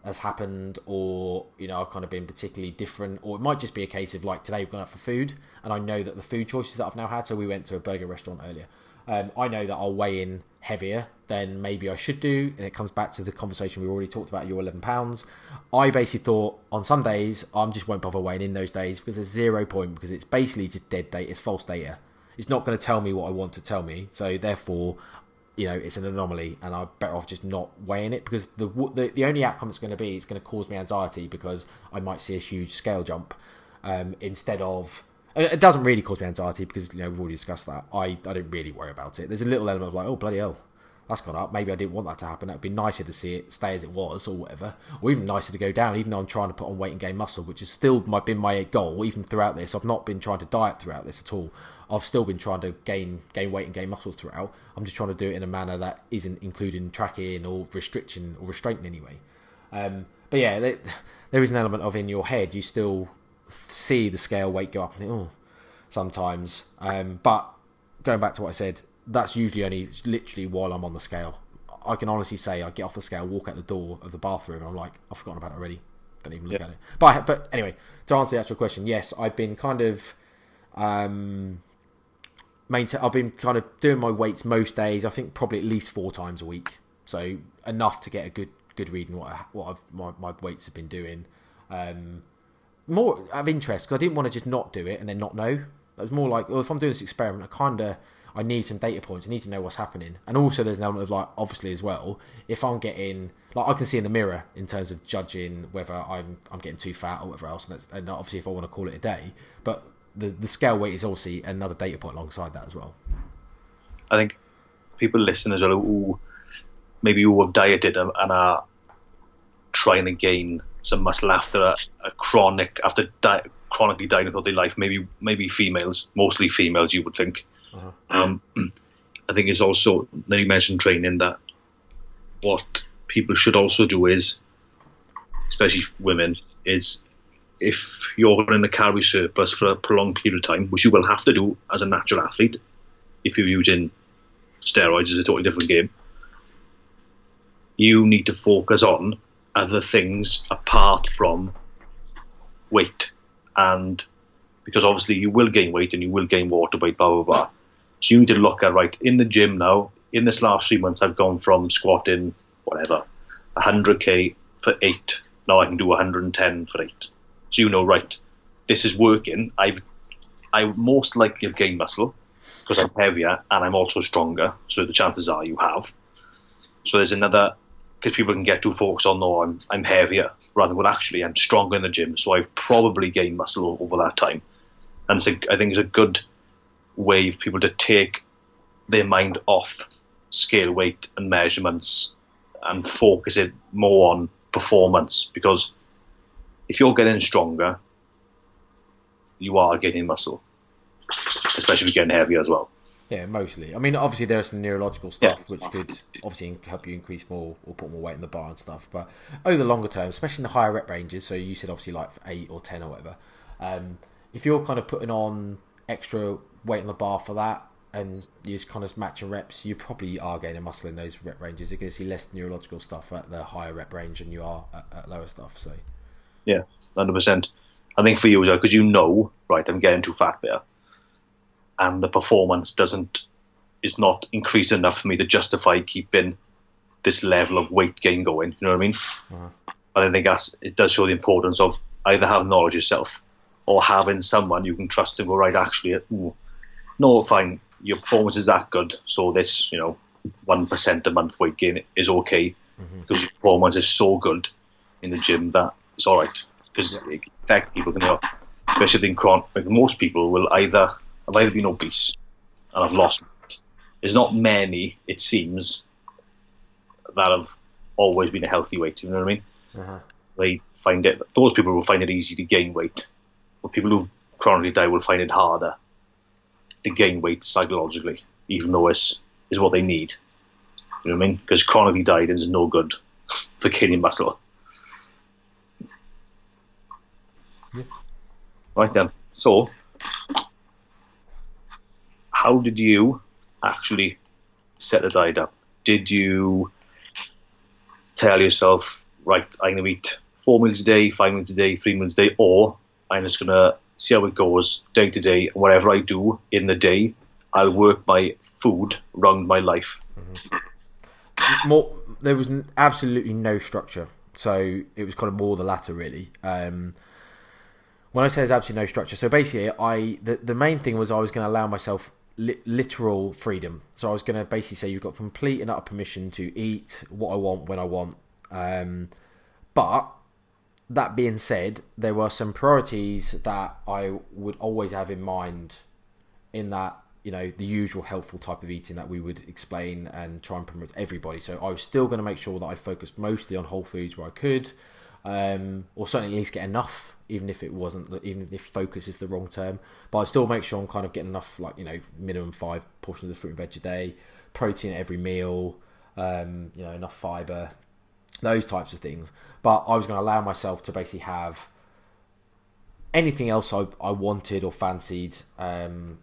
has happened, or you know I've kind of been particularly different, or it might just be a case of like today we've gone out for food, and I know that the food choices that I've now had. So we went to a burger restaurant earlier. Um, I know that I'll weigh in heavier than maybe I should do, and it comes back to the conversation we already talked about. Your eleven pounds. I basically thought on some days I am just won't bother weighing in those days because there's zero point because it's basically just dead data. It's false data. It's not going to tell me what I want to tell me. So therefore, you know, it's an anomaly, and I'm better off just not weighing it because the the, the only outcome it's going to be it's going to cause me anxiety because I might see a huge scale jump um, instead of. It doesn't really cause me anxiety because you know we've already discussed that. I, I don't really worry about it. There's a little element of like, oh bloody hell, that's gone up. Maybe I didn't want that to happen. It'd be nicer to see it stay as it was, or whatever, or even nicer to go down. Even though I'm trying to put on weight and gain muscle, which has still my, been my goal. Even throughout this, I've not been trying to diet throughout this at all. I've still been trying to gain gain weight and gain muscle throughout. I'm just trying to do it in a manner that isn't including tracking or restriction or restraint in any way. Um, but yeah, there, there is an element of in your head you still see the scale weight go up and think, oh, sometimes. Um, but going back to what I said, that's usually only literally while I'm on the scale. I can honestly say I get off the scale, walk out the door of the bathroom, and I'm like, I've forgotten about it already. Don't even look at it. But but anyway, to answer the actual question, yes, I've been kind of um, maintain. I've been kind of doing my weights most days. I think probably at least four times a week. So enough to get a good good reading what I, what I've, my my weights have been doing. Um, more of interest because I didn't want to just not do it and then not know. It was more like, well, if I'm doing this experiment, I kind of I need some data points. I need to know what's happening, and also there's an element of like, obviously as well, if I'm getting like I can see in the mirror in terms of judging whether I'm I'm getting too fat or whatever else, and, and obviously if I want to call it a day, but the the scale weight is obviously another data point alongside that as well. I think people listen as well who maybe who have dieted and are trying to gain some muscle after a, a chronic after di- chronically dieting all their life. Maybe maybe females, mostly females, you would think. Uh-huh. Um, I think it's also then you mentioned training that what people should also do is, especially women, is if you're in a calorie surplus for a prolonged period of time, which you will have to do as a natural athlete, if you're using steroids is a totally different game. You need to focus on other things apart from weight, and because obviously you will gain weight and you will gain water weight, blah blah blah. So you need to look at right in the gym now. In this last three months, I've gone from squatting whatever 100k for eight. Now I can do 110 for eight. So you know, right, this is working. I've I most likely have gained muscle because I'm heavier and I'm also stronger. So the chances are you have. So there's another because people can get too focused on no, I'm I'm heavier rather than well actually I'm stronger in the gym, so I've probably gained muscle over that time. And a, I think it's a good way for people to take their mind off scale weight and measurements and focus it more on performance because if you're getting stronger, you are getting muscle, especially if you're getting heavier as well. Yeah, mostly. I mean, obviously there's some neurological stuff which could obviously help you increase more or put more weight in the bar and stuff. But over the longer term, especially in the higher rep ranges, so you said obviously like eight or ten or whatever. Um, if you're kind of putting on extra weight on the bar for that, and you're just kind of matching reps, you probably are gaining muscle in those rep ranges. You're going to see less neurological stuff at the higher rep range than you are at, at lower stuff. So Yeah, hundred percent. I think for you, because you know, right, I'm getting too fat there, and the performance doesn't is not increased enough for me to justify keeping this level of weight gain going. You know what I mean? And I think that's it does show the importance of either having knowledge yourself or having someone you can trust and go right. Actually, uh, ooh, no, fine, your performance is that good, so this, you know, one percent a month weight gain is okay mm-hmm. because your performance is so good in the gym that it's all right because it can affect people. You know, especially in chronic. Like most people will either have either been obese and I've lost. weight. There's not many, it seems, that have always been a healthy weight. You know what I mean? Uh-huh. They find it. Those people will find it easy to gain weight, but people who've chronically die will find it harder to gain weight psychologically, even though it's is what they need. You know what I mean? Because chronically dieting is no good for gaining muscle. Yeah. Right then. So, how did you actually set the diet up? Did you tell yourself, right, I'm going to eat four meals a day, five meals a day, three meals a day, or I'm just going to see how it goes day to day. Whatever I do in the day, I'll work my food around my life. more there was absolutely no structure so it was kind of more the latter really um when i say there's absolutely no structure so basically i the, the main thing was i was going to allow myself li- literal freedom so i was going to basically say you've got complete and utter permission to eat what i want when i want um but that being said there were some priorities that i would always have in mind in that you know the usual healthful type of eating that we would explain and try and promote everybody. So I was still going to make sure that I focused mostly on whole foods where I could, um, or certainly at least get enough, even if it wasn't, even if focus is the wrong term. But I still make sure I'm kind of getting enough, like you know, minimum five portions of fruit and veg a day, protein at every meal, um, you know, enough fiber, those types of things. But I was going to allow myself to basically have anything else I, I wanted or fancied. Um,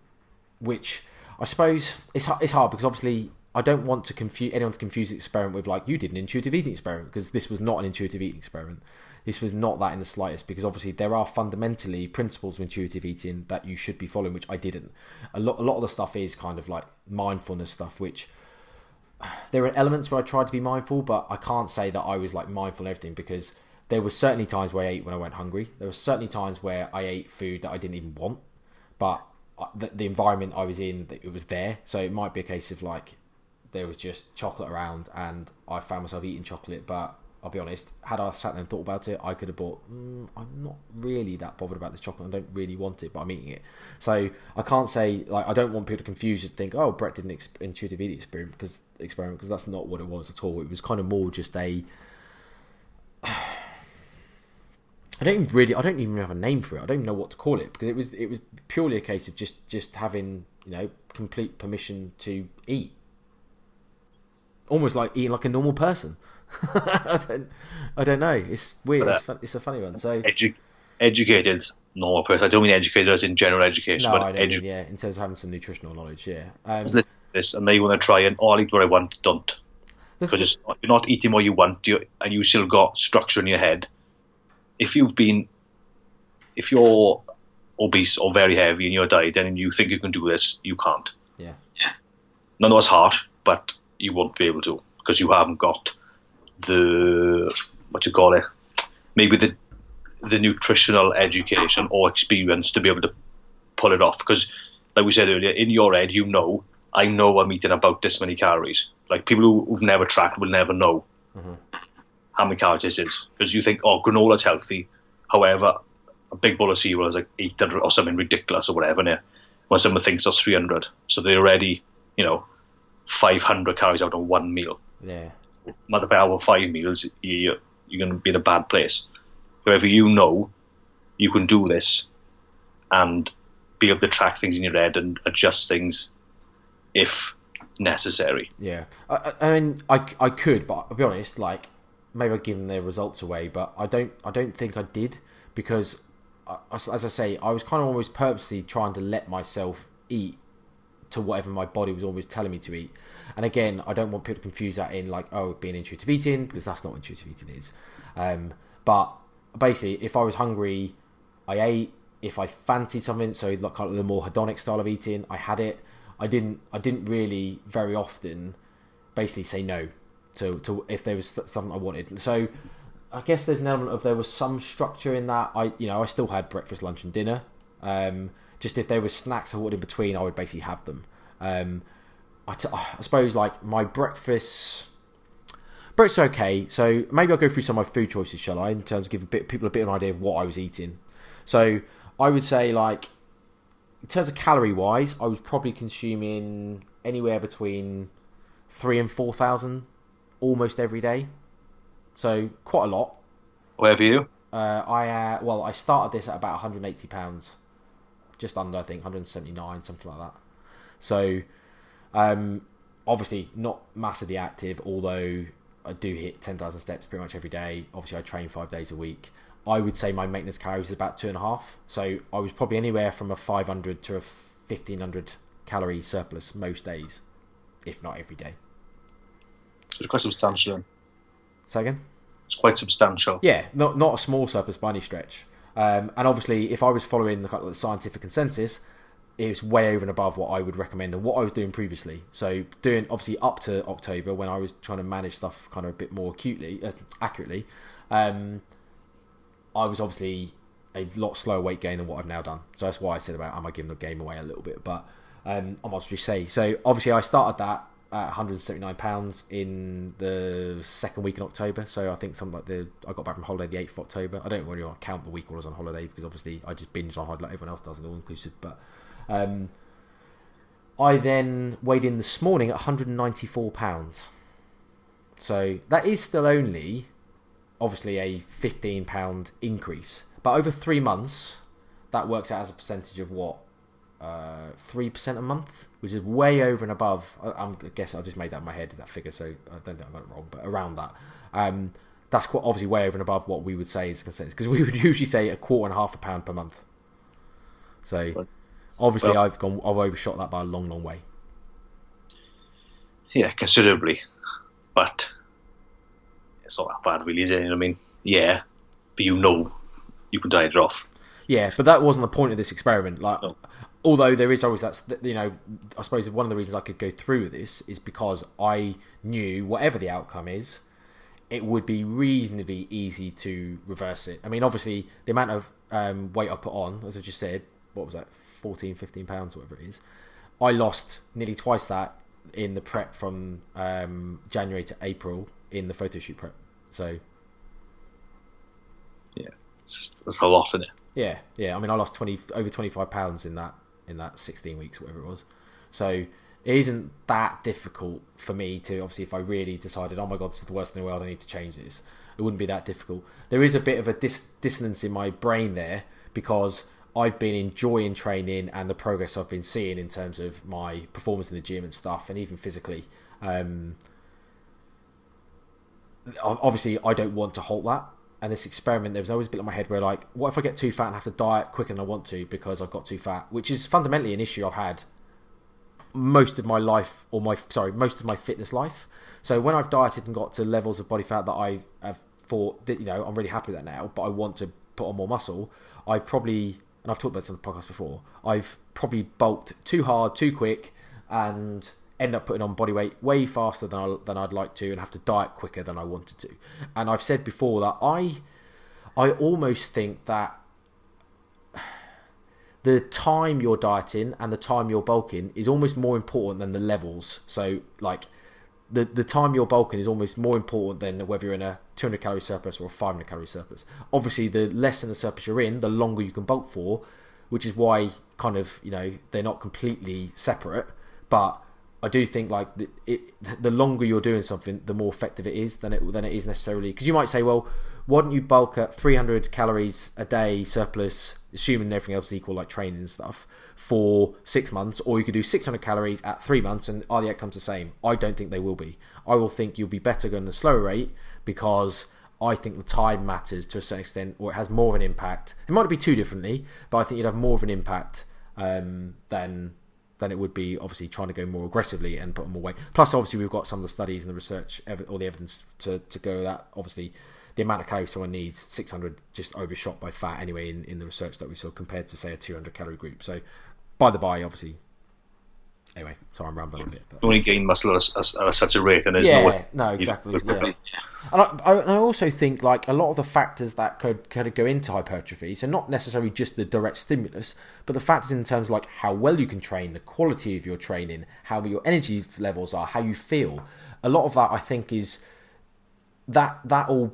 which I suppose it's it's hard because obviously I don't want to confuse anyone to confuse the experiment with like you did an intuitive eating experiment because this was not an intuitive eating experiment. This was not that in the slightest because obviously there are fundamentally principles of intuitive eating that you should be following, which I didn't. A lot a lot of the stuff is kind of like mindfulness stuff, which there are elements where I tried to be mindful, but I can't say that I was like mindful and everything because there were certainly times where I ate when I went hungry. There were certainly times where I ate food that I didn't even want, but uh, the, the environment I was in, it was there. So it might be a case of like there was just chocolate around, and I found myself eating chocolate. But I'll be honest, had I sat there and thought about it, I could have bought. Mm, I'm not really that bothered about this chocolate. I don't really want it, but I'm eating it. So I can't say like I don't want people to confuse and think, oh, Brett did an ex- intuitive eating experiment because experiment because that's not what it was at all. It was kind of more just a. I don't really. I don't even have a name for it. I don't even know what to call it because it was it was purely a case of just just having you know complete permission to eat, almost like eating like a normal person. I don't I don't know. It's weird. It's, fun, it's a funny one. So Edu- educated normal person. I don't mean educated as in general education, no, but I don't edu- mean, yeah, in terms of having some nutritional knowledge. Yeah. Um, listen to this, and they want to try and oh, I'll eat what I want. Don't because it's not, you're not eating what you want, you and you still got structure in your head. If you've been, if you're obese or very heavy in your diet, and you think you can do this, you can't. yeah. None of us harsh, but you won't be able to because you haven't got the what you call it, maybe the the nutritional education or experience to be able to pull it off. Because, like we said earlier, in your head, you know, I know I'm eating about this many calories. Like people who, who've never tracked will never know mm-hmm. how many calories this is because you think, oh, granola's healthy. However, a big bowl of cereal is like 800 or something ridiculous or whatever. Innit? When someone thinks it's 300, so they're already, you know, 500 calories out of one meal Yeah. multiply out with five meals, you, you're going to be in a bad place. However, you know you can do this and be able to track things in your head and adjust things if necessary. Yeah, I, I mean, I, I could, but I'll be honest. Like, maybe I've given their results away, but I don't. I don't think I did because, I- as as I say, I was kind of almost purposely trying to let myself eat to whatever my body was always telling me to eat. And again, I don't want people to confuse that in like, oh, being intuitive eating because that's not what intuitive eating is. Um, but basically, if I was hungry, I ate. If I fancied something, so like kind of the more hedonic style of eating, I had it. I didn't. I didn't really very often, basically say no to to if there was something I wanted. So I guess there's an element of there was some structure in that. I you know I still had breakfast, lunch, and dinner. Um, just if there was snacks I wanted in between, I would basically have them. Um, I, t- I suppose like my breakfast. Breakfast okay, so maybe I'll go through some of my food choices, shall I? In terms of give a bit people a bit of an idea of what I was eating. So I would say like in terms of calorie wise, I was probably consuming anywhere between three and four thousand almost every day. so quite a lot. Where have you? Uh, I uh, well, I started this at about 180 pounds, just under I think 179, something like that. So, um, obviously not massively active, although I do hit 10,000 steps pretty much every day. Obviously, I train five days a week. I would say my maintenance calories is about two and a half. So I was probably anywhere from a 500 to a 1500 calorie surplus most days, if not every day. It's quite substantial. So again. It's quite substantial. Yeah, not not a small surplus by any stretch. Um, and obviously, if I was following the, the scientific consensus, it was way over and above what I would recommend and what I was doing previously. So doing obviously up to October when I was trying to manage stuff kind of a bit more acutely, uh, accurately. Um, I was obviously a lot slower weight gain than what I've now done. So that's why I said about am I giving the game away a little bit, but um, I must just say. So obviously I started that at 179 pounds in the second week in October. So I think something like the I got back from holiday the 8th of October. I don't really want to count the week while I was on holiday because obviously I just binged on holiday like everyone else does, all inclusive. But um, I then weighed in this morning at 194 pounds. So that is still only obviously a 15 pound increase, but over three months that works out as a percentage of what uh, three percent a month, which is way over and above. I, I'm, I guess I just made that in my head that figure, so I don't think I got it wrong, but around that. Um, that's quite obviously way over and above what we would say is consensus because we would usually say a quarter and a half a pound per month. So obviously Well- I've gone I've overshot that by a long, long way. Yeah, considerably. But it's not that bad, really, is it? I mean, yeah, but you know you can diet it off. Yeah, but that wasn't the point of this experiment. Like, No. Although there is always that, you know, I suppose one of the reasons I could go through with this is because I knew whatever the outcome is, it would be reasonably easy to reverse it. I mean, obviously, the amount of um, weight I put on, as I just said, what was that, 14, 15 pounds, whatever it is, I lost nearly twice that in the prep from um, January to April in the photo shoot prep. So, Yeah, it's just, there's a lot in it. Yeah, yeah. I mean, I lost twenty over twenty five pounds in that in that sixteen weeks, whatever it was. So it isn't that difficult for me to obviously if I really decided, oh my god, this is the worst in the world, I need to change this. It wouldn't be that difficult. There is a bit of a dis- dissonance in my brain there because I've been enjoying training and the progress I've been seeing in terms of my performance in the gym and stuff, and even physically. Um, obviously I don't want to halt that. And this experiment, there was always a bit in my head where like, what if I get too fat and have to diet quicker than I want to because I've got too fat, which is fundamentally an issue I've had most of my life, or my sorry, most of my fitness life. So when I've dieted and got to levels of body fat that I have thought that you know I'm really happy with that now, but I want to put on more muscle, I've probably and I've talked about this on the podcast before. I've probably bulked too hard, too quick, and end up putting on body weight way faster than I, than I'd like to, and have to diet quicker than I wanted to. And I've said before that I I almost think that the time you're dieting and the time you're bulking is almost more important than the levels. So like the the time you're bulking is almost more important than whether you're in a 200 calorie surplus or a 500 calorie surplus. Obviously, the less in the surplus you're in, the longer you can bulk for, which is why kind of you know they're not completely separate. But I do think like the, it, the longer you're doing something, the more effective it is than it than it is necessarily. Because you might say, well, why don't you bulk at 300 calories a day surplus, assuming everything else is equal, like training and stuff, for six months, or you could do 600 calories at three months, and are the outcomes the same? I don't think they will be. I will think you'll be better going at a slower rate because I think the time matters to a certain extent, or it has more of an impact. It might be too differently, but I think you'd have more of an impact um, than than it would be obviously trying to go more aggressively and put more weight. Plus, obviously, we've got some of the studies and the research, all the evidence to, to go that. Obviously, the amount of calories someone needs, 600 just overshot by fat anyway in, in the research that we saw compared to, say, a 200 calorie group. So, by the by, obviously. Anyway, sorry, I'm rambling a bit. But... You only gain muscle at, a- at such a rate, and there's Yeah, no way. no, exactly, yeah. And I, I, and I also think like a lot of the factors that could kind of go into hypertrophy, so not necessarily just the direct stimulus, but the factors in terms of like how well you can train, the quality of your training, how your energy levels are, how you feel. A lot of that I think is that that all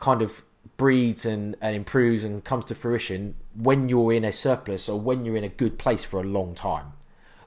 kind of breeds and, and improves and comes to fruition when you're in a surplus or when you're in a good place for a long time.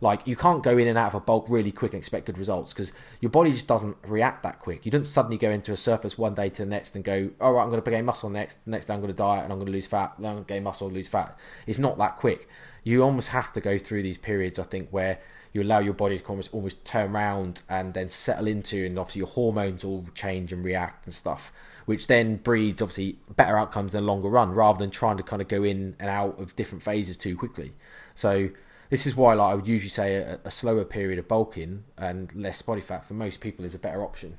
Like you can't go in and out of a bulk really quick and expect good results because your body just doesn't react that quick. You don't suddenly go into a surplus one day to the next and go, "All right, I'm going to gain muscle next. The next day I'm going to diet and I'm going to lose fat. Then I'm going to gain muscle, lose fat." It's not that quick. You almost have to go through these periods, I think, where you allow your body to almost almost turn around and then settle into, and obviously your hormones all change and react and stuff, which then breeds obviously better outcomes in the longer run, rather than trying to kind of go in and out of different phases too quickly. So this is why, like I would usually say, a, a slower period of bulking and less body fat for most people is a better option.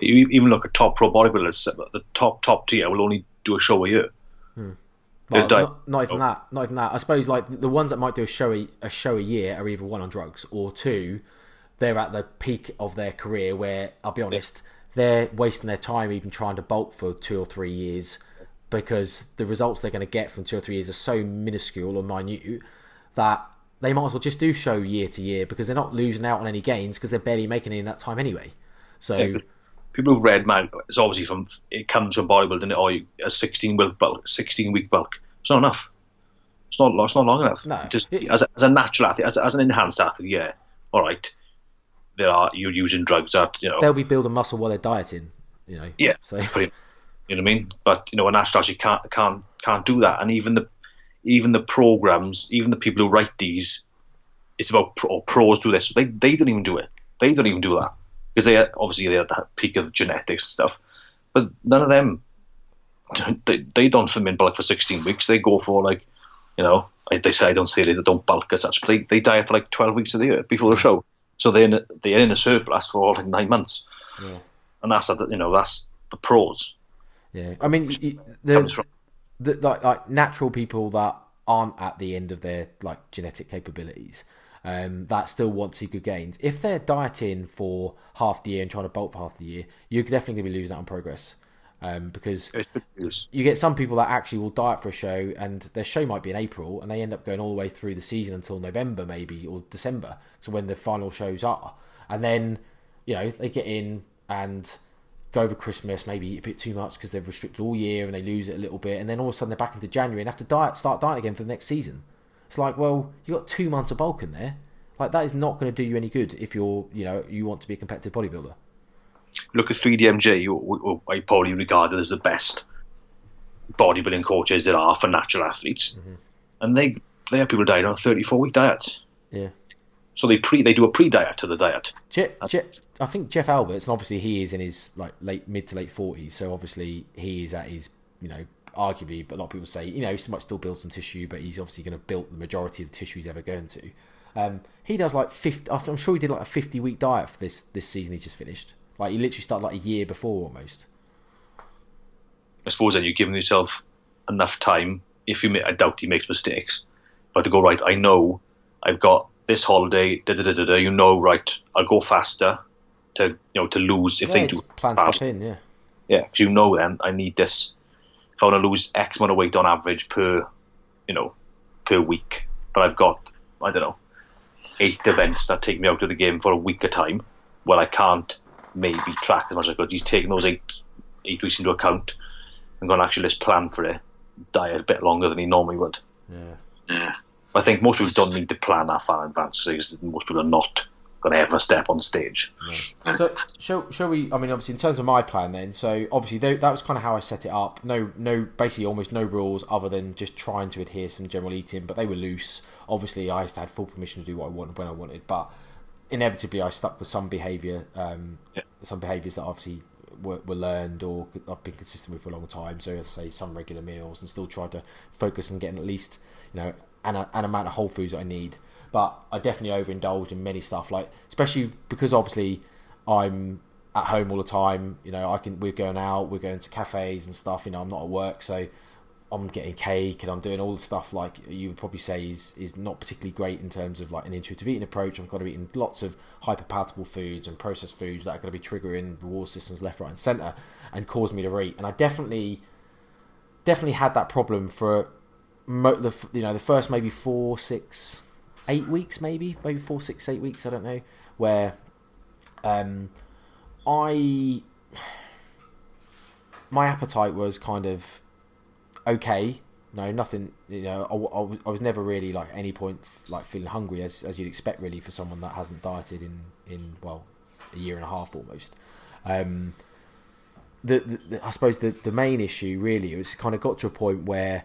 Even like a top pro bodybuilder, the top top tier will only do a show a year. Hmm. Not, not, even oh. that. Not even that. I suppose like the ones that might do a show a, a show a year are either one on drugs or two, they're at the peak of their career where I'll be honest, they're wasting their time even trying to bulk for two or three years because the results they're going to get from two or three years are so minuscule or minute that they might as well just do show year to year because they're not losing out on any gains because they're barely making it in that time anyway. So. Yeah, people who've read man, it's obviously from it comes from bodybuilding or a 16 week bulk, 16 week bulk. It's not enough. It's not. It's not long enough. No. Just as, a, as a natural athlete, as, as an enhanced athlete, yeah, all right. There are you're using drugs that you know they'll be building muscle while they're dieting. You know. Yeah. So. you know what I mean? But you know, a natural athlete can't can't can't do that. And even the even the programs, even the people who write these, it's about pro, pros do this. They they don't even do it. They don't even do that because they obviously they're at the peak of genetics and stuff, but none of them they, they don't in bulk for 16 weeks. They go for like, you know, they say I don't say they don't bulk as such, but they, they diet for like 12 weeks of the year before the show. So they're in a, they're in a surplus for like nine months, yeah. and that's you know that's the pros. Yeah, I mean the, the like like natural people that aren't at the end of their like genetic capabilities um, that still want to see good gains. If they're dieting for half the year and trying to bulk for half the year, you're definitely going to be losing out on progress. Um, because you get some people that actually will diet for a show, and their show might be in April, and they end up going all the way through the season until November, maybe or December. So when the final shows are, and then you know they get in and go over Christmas, maybe a bit too much because they've restricted all year and they lose it a little bit, and then all of a sudden they're back into January and have to diet, start dieting again for the next season. It's like, well, you got two months of bulk in there. Like that is not going to do you any good if you're, you know, you want to be a competitive bodybuilder. Look at 3DMJ, or I probably regarded as the best bodybuilding coaches there are for natural athletes, mm-hmm. and they they have people dying on a 34 week diet. Yeah. So they pre they do a pre diet to the diet. Je- I think Jeff Alberts, and obviously he is in his like late mid to late 40s, so obviously he is at his you know arguably, but a lot of people say, you know, he might still build some tissue, but he's obviously going to build the majority of the tissue he's ever going to. Um, he does like 50, I'm sure he did like a 50 week diet for this, this season he's just finished. Like, he literally started like a year before almost. I suppose then you're giving yourself enough time. If you, I doubt he makes mistakes, but to go right, I know I've got this holiday. Da, da, da, da, you know, right? I'll go faster to you know to lose if yeah, they do plan stuff in. Yeah, yeah, because you know then I need this if I want to lose X amount of weight on average per, you know, per week, but I've got I don't know eight events that take me out of the game for a week at time, well I can't maybe track as much as I could. He's taking those eight eight weeks into account and going to actually just plan for it, diet a bit longer than he normally would. Yeah. Yeah. I think most people don't need to plan that far in advance because most people are not going to ever step on stage. So, shall, shall we? I mean, obviously, in terms of my plan, then, so obviously that was kind of how I set it up. No, no, basically, almost no rules other than just trying to adhere some general eating, but they were loose. Obviously, I had full permission to do what I wanted when I wanted, but inevitably, I stuck with some behaviour, um, yeah. some behaviours that obviously were, were, learned or I've been consistent with for a long time. So, as I say, some regular meals and still try to focus on getting at least you know an, an amount of whole foods that I need but I definitely overindulge in many stuff, like especially because obviously I'm at home all the time. You know, I can we're going out, we're going to cafes and stuff. You know, I'm not at work, so I'm getting cake and I'm doing all the stuff like you would probably say is is not particularly great in terms of like an intuitive eating approach. I've got to be eating lots of hyper palatable foods and processed foods that are going to be triggering reward systems left, right, and centre and cause me to eat. And I definitely, definitely had that problem for mo- the you know the first maybe four, six, eight weeks, maybe maybe four, six, eight weeks. I don't know where um, I my appetite was kind of okay, no, nothing. You know, I, I, was, I was never really like any point like feeling hungry as as you'd expect really for someone that hasn't dieted in in well a year and a half almost. Um, the, the, the I suppose the the main issue really was kind of got to a point where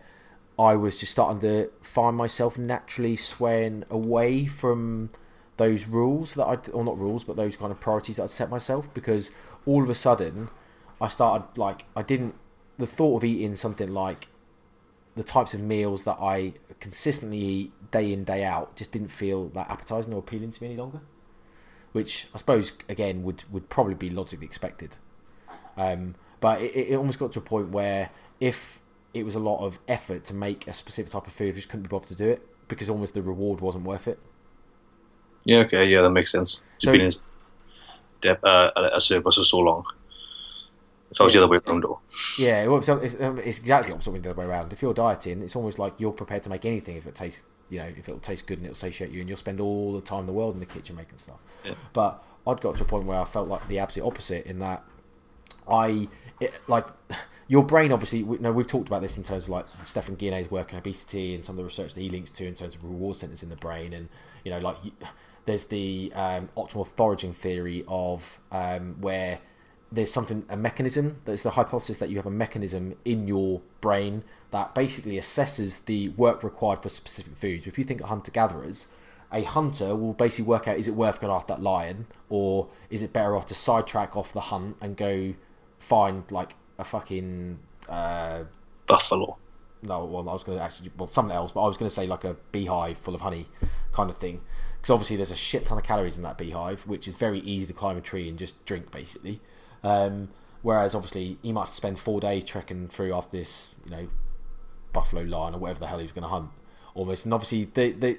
I was just starting to find myself naturally swaying away from those rules that I or not rules but those kind of priorities that I'd set myself because all of a sudden I started like I didn't the thought of eating something like the types of meals that I consistently eat day in day out just didn't feel that appetizing or appealing to me any longer which I suppose again would would probably be logically expected. Um, but it, it almost got to a point where if it was a lot of effort to make a specific type of food, I just couldn't be bothered to do it because almost the reward wasn't worth it. Yeah, okay, yeah, that makes sense. You've So- been in dep- uh, a surplus for so long. If I was the other way around, though. Yeah, well, it's, it's, um, it's exactly the opposite the other way around. If you're dieting, it's almost like you're prepared to make anything if it tastes, you know, if it'll taste good and it'll satiate you, and you'll spend all the time in the world in the kitchen making stuff. Yeah. But I'd got to a point where I felt like the absolute opposite in that I it, like your brain. Obviously, we, no, we've talked about this in terms of like Stephan Guyenet's work on obesity and some of the research that he links to in terms of reward centers in the brain, and you know, like you- there's the um, optimal foraging theory of um, where there's something a mechanism there's the hypothesis that you have a mechanism in your brain that basically assesses the work required for specific foods if you think of hunter gatherers a hunter will basically work out is it worth going after that lion or is it better off to sidetrack off the hunt and go find like a fucking uh Buffalo. no, well, I was going to actually, well, something else, but I was going to say like a beehive full of honey kind of thing. Because obviously there's a shit ton of calories in that beehive, which is very easy to climb a tree and just drink, basically. Um, whereas obviously he might have to spend four days trekking through after this, you know, buffalo lion or whatever the hell he was going to hunt, almost. And obviously they they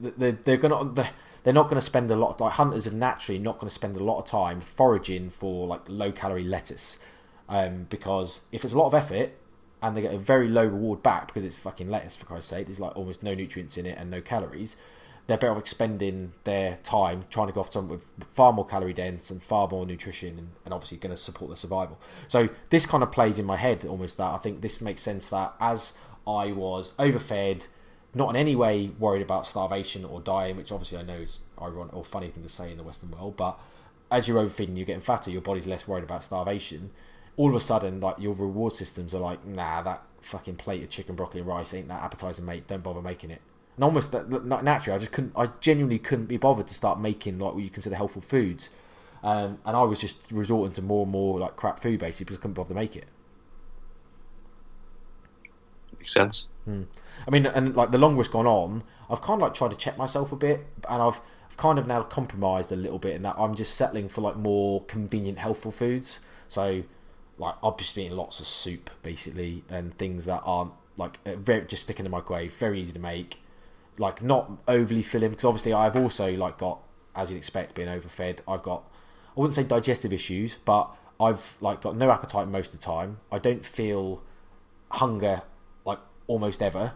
they they're going to they're not going to spend a lot of like hunters are naturally not going to spend a lot of time foraging for like low calorie lettuce, um, because if it's a lot of effort and they get a very low reward back because it's fucking lettuce for Christ's sake, there's like almost no nutrients in it and no calories. They're better off expending their time trying to go off something with far more calorie dense and far more nutrition and, and obviously going to support their survival. So this kind of plays in my head almost that I think this makes sense that as I was overfed, not in any way worried about starvation or dying, which obviously I know is ironic or funny thing to say in the Western world, but as you're overfeeding, you're getting fatter, your body's less worried about starvation. All of a sudden, like your reward systems are like, nah, that fucking plate of chicken, broccoli, and rice ain't that appetizing, mate. Don't bother making it. And almost that, naturally, I just couldn't. I genuinely couldn't be bothered to start making like what you consider healthful foods, um, and I was just resorting to more and more like crap food basically because I couldn't bother to make it. Makes sense. I mean, and like the longer it's gone on, I've kind of like tried to check myself a bit, and I've, I've kind of now compromised a little bit in that I'm just settling for like more convenient, healthful foods. So, like, I've just been eating lots of soup basically, and things that aren't like uh, very just stick in the microwave, very easy to make, like not overly filling. Because obviously, I've also like got, as you'd expect, being overfed. I've got, I wouldn't say digestive issues, but I've like got no appetite most of the time. I don't feel hunger almost ever.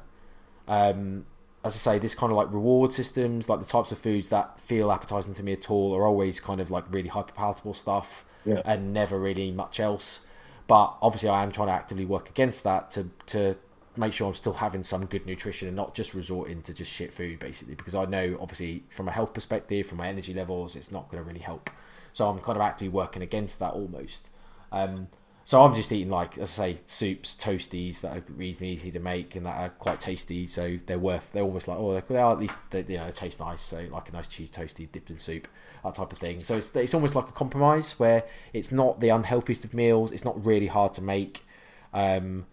Um, as I say, this kind of like reward systems, like the types of foods that feel appetizing to me at all, are always kind of like really hyper palatable stuff, Yeah. and never really much else. But obviously, I am trying to actively work against that to to make sure I'm still having some good nutrition and not just resorting to just shit food, basically. Because I know, obviously, from a health perspective, from my energy levels, it's not going to really help. So I'm kind of actively working against that almost. Um, so I'm just eating like, as I say, soups, toasties that are reasonably easy to make and that are quite tasty. So they're worth. They're almost like oh, they're, they are at least they, you know they taste nice. So like a nice cheese toasty dipped in soup, that type of thing. So it's it's almost like a compromise where it's not the unhealthiest of meals. It's not really hard to make, um,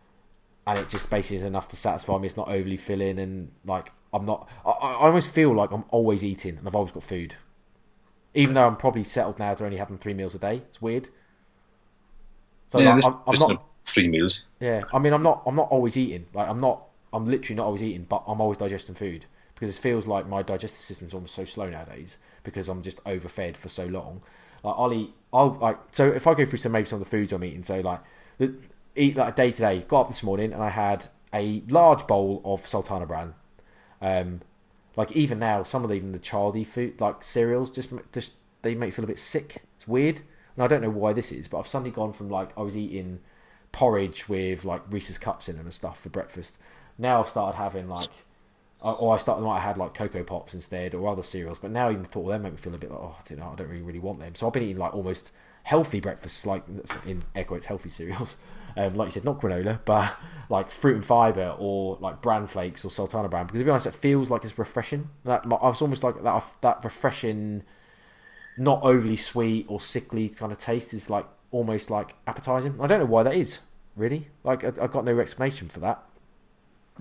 and it just basically is enough to satisfy me. It's not overly filling and like I'm not. I, I almost feel like I'm always eating and I've always got food, even though I'm probably settled now to only having three meals a day. It's weird. So yeah, like, this, I'm, I'm not. is three meals. Yeah, I mean, I'm not. I'm not always eating. Like, I'm not. I'm literally not always eating, but I'm always digesting food because it feels like my digestive system's almost so slow nowadays because I'm just overfed for so long. Like, I'll eat. I'll like. So if I go through some maybe some of the foods I'm eating, so like, the, eat like a day to day. Got up this morning and I had a large bowl of Sultana bran. Um, like even now, some of the, even the childy food like cereals just just they make you feel a bit sick. It's weird, and I don't know why this is, but I've suddenly gone from like I was eating porridge with like Reese's cups in them and stuff for breakfast now I've started having like, or I started might have had like cocoa pops instead or other cereals. But now I even thought of them make me feel a bit like, oh, I don't know, I don't really really want them. So I've been eating like almost healthy breakfasts, like in air quotes healthy cereals. Um, like you said, not granola, but like fruit and fibre or like bran flakes or sultana bran. Because to be honest, it feels like it's refreshing. That I was almost like that that refreshing, not overly sweet or sickly kind of taste is like almost like appetizing. I don't know why that is. Really, like I, have got no explanation for that.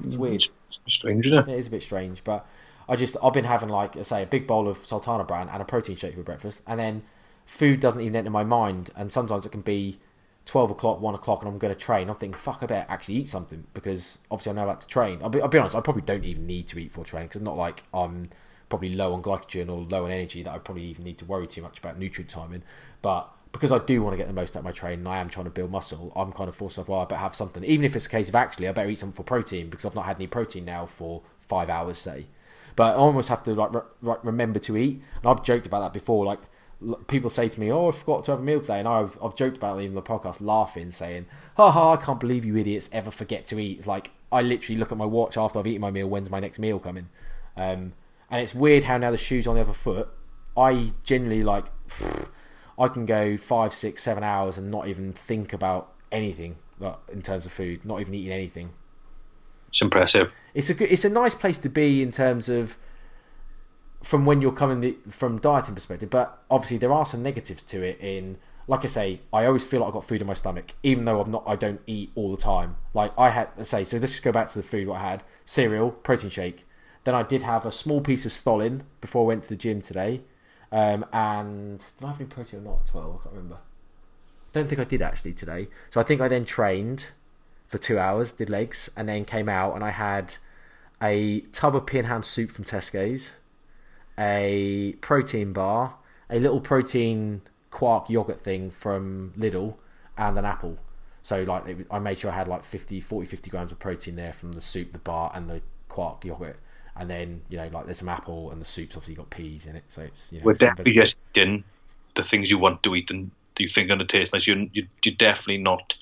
It's mm, weird. It's strange, isn't it? It is a bit strange, but I just I've been having like I say a big bowl of sultana bran and a protein shake for breakfast, and then food doesn't even enter my mind, and sometimes it can be 12 o'clock, 1 o'clock, and I'm going to train, I'm thinking, fuck, I better actually eat something because obviously I know about to train. I'll be, I'll be honest, I probably don't even need to eat for training because it's not like I'm probably low on glycogen or low on energy that I probably even need to worry too much about nutrient timing. But because I do want to get the most out of my training and I am trying to build muscle, I'm kind of forced myself, well, I better have something. Even if it's a case of actually, I better eat something for protein because I've not had any protein now for five hours, say. But I almost have to like re- remember to eat. And I've joked about that before. Like people say to me, "Oh, I forgot to have a meal today," and I've I've joked about it in the podcast, laughing, saying, "Ha ha! I can't believe you idiots ever forget to eat." like I literally look at my watch after I've eaten my meal. When's my next meal coming? Um, and it's weird how now the shoes on the other foot. I generally like. I can go five, six, seven hours and not even think about anything like, in terms of food, not even eating anything. It's impressive. It's a good, it's a nice place to be in terms of from when you're coming the, from dieting perspective. But obviously, there are some negatives to it. In like I say, I always feel like I've got food in my stomach, even though I'm not. I don't eat all the time. Like I had, let's say, so let's just go back to the food. What I had: cereal, protein shake. Then I did have a small piece of stollen before I went to the gym today. Um, and did I have any protein or not at twelve? I can't remember. Don't think I did actually today. So I think I then trained for two hours, did legs, and then came out and I had a tub of pea and ham soup from Tesco's a protein bar, a little protein quark yogurt thing from Lidl, and an apple. So like I made sure I had like 50, 40, 50 grams of protein there from the soup, the bar, and the quark yogurt. And then you know like there's some apple and the soup's obviously got peas in it, so it's you know. We're definitely just in the things you want to eat and you think are going to taste nice. You're, you're definitely not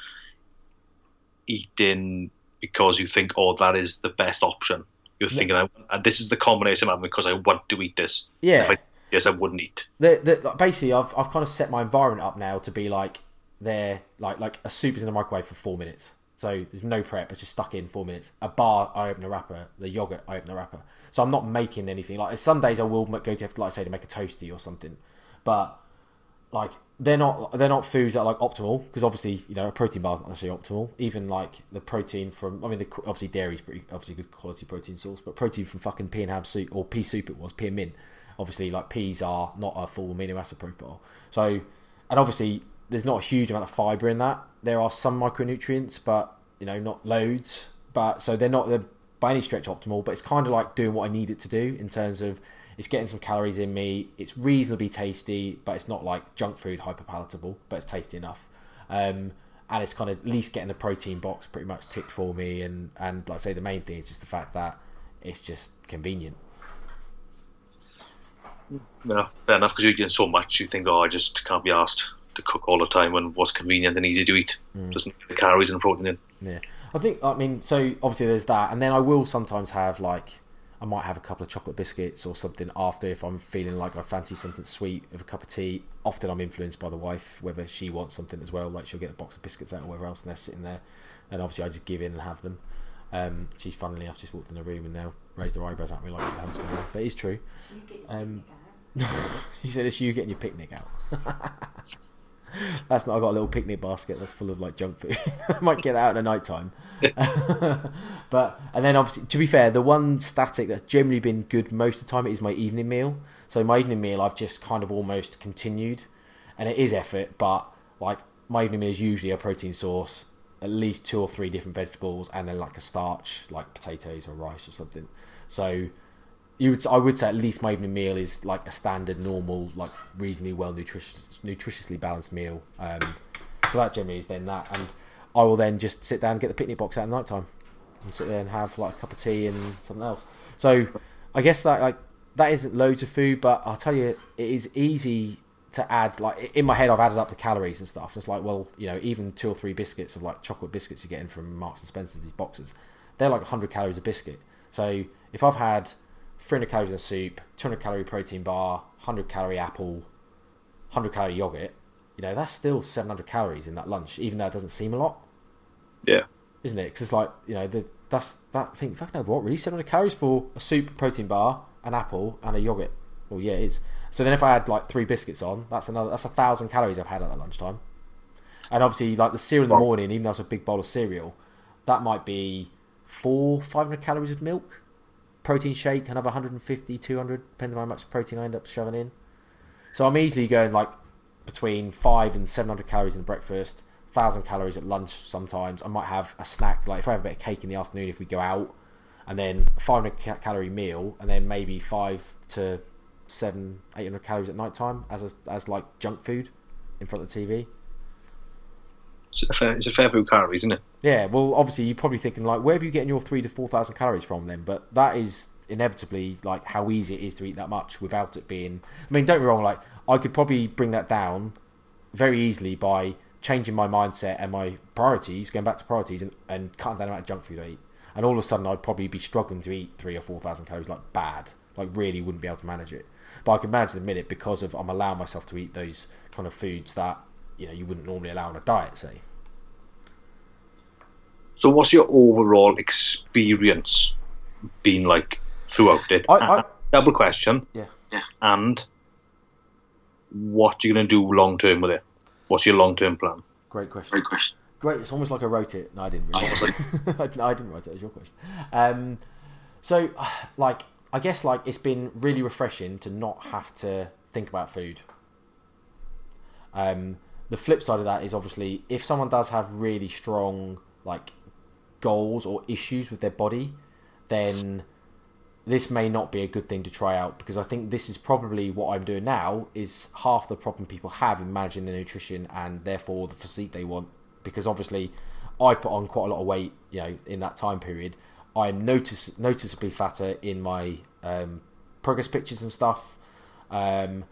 eating because you think, oh, that is the best option. You're thinking, and this is the combination I'm because I want to eat this. Yeah. If I yes, I wouldn't eat. The, the, basically, I've I've kind of set my environment up now to be like there, like like a soup is in the microwave for four minutes. So there's no prep; it's just stuck in four minutes. A bar, I open the wrapper. The yogurt, I open the wrapper. So I'm not making anything. Like some days, I will go to like say to make a toasty or something, but like they're not they're not foods that are like optimal because obviously you know a protein bar is not necessarily optimal. Even like the protein from I mean the, obviously dairy is pretty obviously good quality protein source, but protein from fucking pea and ham soup or pea soup it was pea and mint. Obviously like peas are not a full amino acid profile. So and obviously there's not a huge amount of fiber in that. There are some micronutrients, but you know not loads. But so they're not they're by any stretch optimal. But it's kind of like doing what I need it to do in terms of it's getting some calories in me. It's reasonably tasty, but it's not like junk food hyper palatable, but it's tasty enough. Um, and it's kind of at least getting the protein box pretty much ticked for me. And, and like I say, the main thing is just the fact that it's just convenient. Enough, fair enough, because you're doing so much, you think, oh, I just can't be asked to cook all the time when what's convenient and easy to eat. Mm. Doesn't get the calories and protein in. Yeah. I think, I mean, so obviously there's that. And then I will sometimes have like I might have a couple of chocolate biscuits or something after if I'm feeling like I fancy something sweet with a cup of tea. Often I'm influenced by the wife, whether she wants something as well. Like she'll get a box of biscuits out or whatever else, and they're sitting there. And obviously I just give in and have them. Um, she's funnily enough just walked in the room and now raised her eyebrows at me like it hasn't gone But it's true. Um, she said it's you getting your picnic out. That's not. I got a little picnic basket that's full of like junk food. I might get that out in the night time. but and then obviously, to be fair, the one static that's generally been good most of the time is my evening meal. So my evening meal, I've just kind of almost continued, and it is effort, but like my evening meal is usually a protein source, at least two or three different vegetables, and then like a starch, like potatoes or rice or something. So you would I would say at least my evening meal is like a standard, normal, like reasonably well nutritious, nutritiously balanced meal. Um, so that generally is then that, and I will then just sit down and get the picnic box out at night time and sit there and have like a cup of tea and something else. So I guess that like that isn't loads of food, but I'll tell you, it is easy to add. Like in my head, I've added up the calories and stuff. It's like, well, you know, even two or three biscuits of like chocolate biscuits you're getting from Marks and Spencer's, these boxes, they're like 100 calories a biscuit. So if I've had 300 calories in a soup, 200 calorie protein bar, 100 calorie apple, 100 calorie yogurt, you know, that's still 700 calories in that lunch, even though it doesn't seem a lot, Yeah. isn't it? Because it's like, you know, the, that's that. I think, fucking over what, really? 700 calories for a soup, protein bar, an apple, and a yogurt? Well, yeah, it is. So then if I had like three biscuits on, that's another, that's a thousand calories I've had at that lunchtime. And obviously, like the cereal in the morning, even though it's a big bowl of cereal, that might be four, 500 calories of milk. Protein shake, another 150, 200, depending on how much protein I end up shoving in. So I'm easily going like between five and 700 calories in breakfast, 1,000 calories at lunch sometimes. I might have a snack, like if I have a bit of cake in the afternoon if we go out, and then a 500 calorie meal, and then maybe five to seven, 800 calories at night time as, a, as like junk food in front of the TV. It's a fair, few calories, isn't it? Yeah, well, obviously you're probably thinking like, where have you getting your three to four thousand calories from then? But that is inevitably like how easy it is to eat that much without it being. I mean, don't be wrong. Like, I could probably bring that down very easily by changing my mindset and my priorities, going back to priorities, and, and cutting down the amount of junk food I eat. And all of a sudden, I'd probably be struggling to eat three or four thousand calories, like bad, like really wouldn't be able to manage it. But I can manage a minute because of I'm allowing myself to eat those kind of foods that you know you wouldn't normally allow on a diet, say. So, what's your overall experience been like throughout it? I- I- double question. Yeah. And what are you going to do long term with it? What's your long term plan? Great question. Great question. Great. It's almost like I wrote it. No, I didn't. Really. no, I didn't write it. It was your question. Um, so, like, I guess like it's been really refreshing to not have to think about food. Um, the flip side of that is obviously if someone does have really strong like goals or issues with their body, then this may not be a good thing to try out because I think this is probably what I'm doing now is half the problem people have in managing their nutrition and therefore the physique they want. Because obviously, I've put on quite a lot of weight, you know, in that time period. I'm notice noticeably fatter in my um, progress pictures and stuff. Um,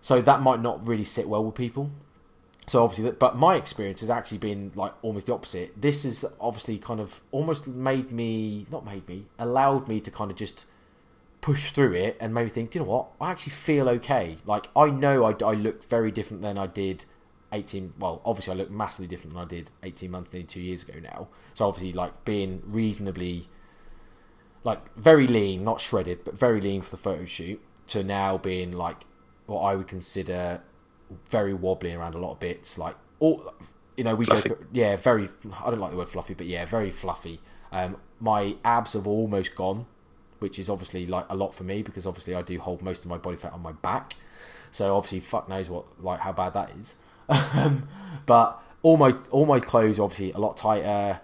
so that might not really sit well with people. So obviously, that, but my experience has actually been like almost the opposite. This has obviously kind of almost made me, not made me, allowed me to kind of just push through it and maybe think, "Do you know what? I actually feel okay. Like I know I, I look very different than I did 18. Well, obviously I look massively different than I did 18 months, nearly two years ago now. So obviously, like being reasonably, like very lean, not shredded, but very lean for the photo shoot, to now being like what I would consider very wobbly around a lot of bits. Like all, you know, we Fluffy. joke, yeah, very. I don't like the word fluffy, but yeah, very fluffy. Um, my abs have almost gone, which is obviously like a lot for me because obviously I do hold most of my body fat on my back. So obviously, fuck knows what like how bad that is. Um, but all my all my clothes are obviously a lot tighter.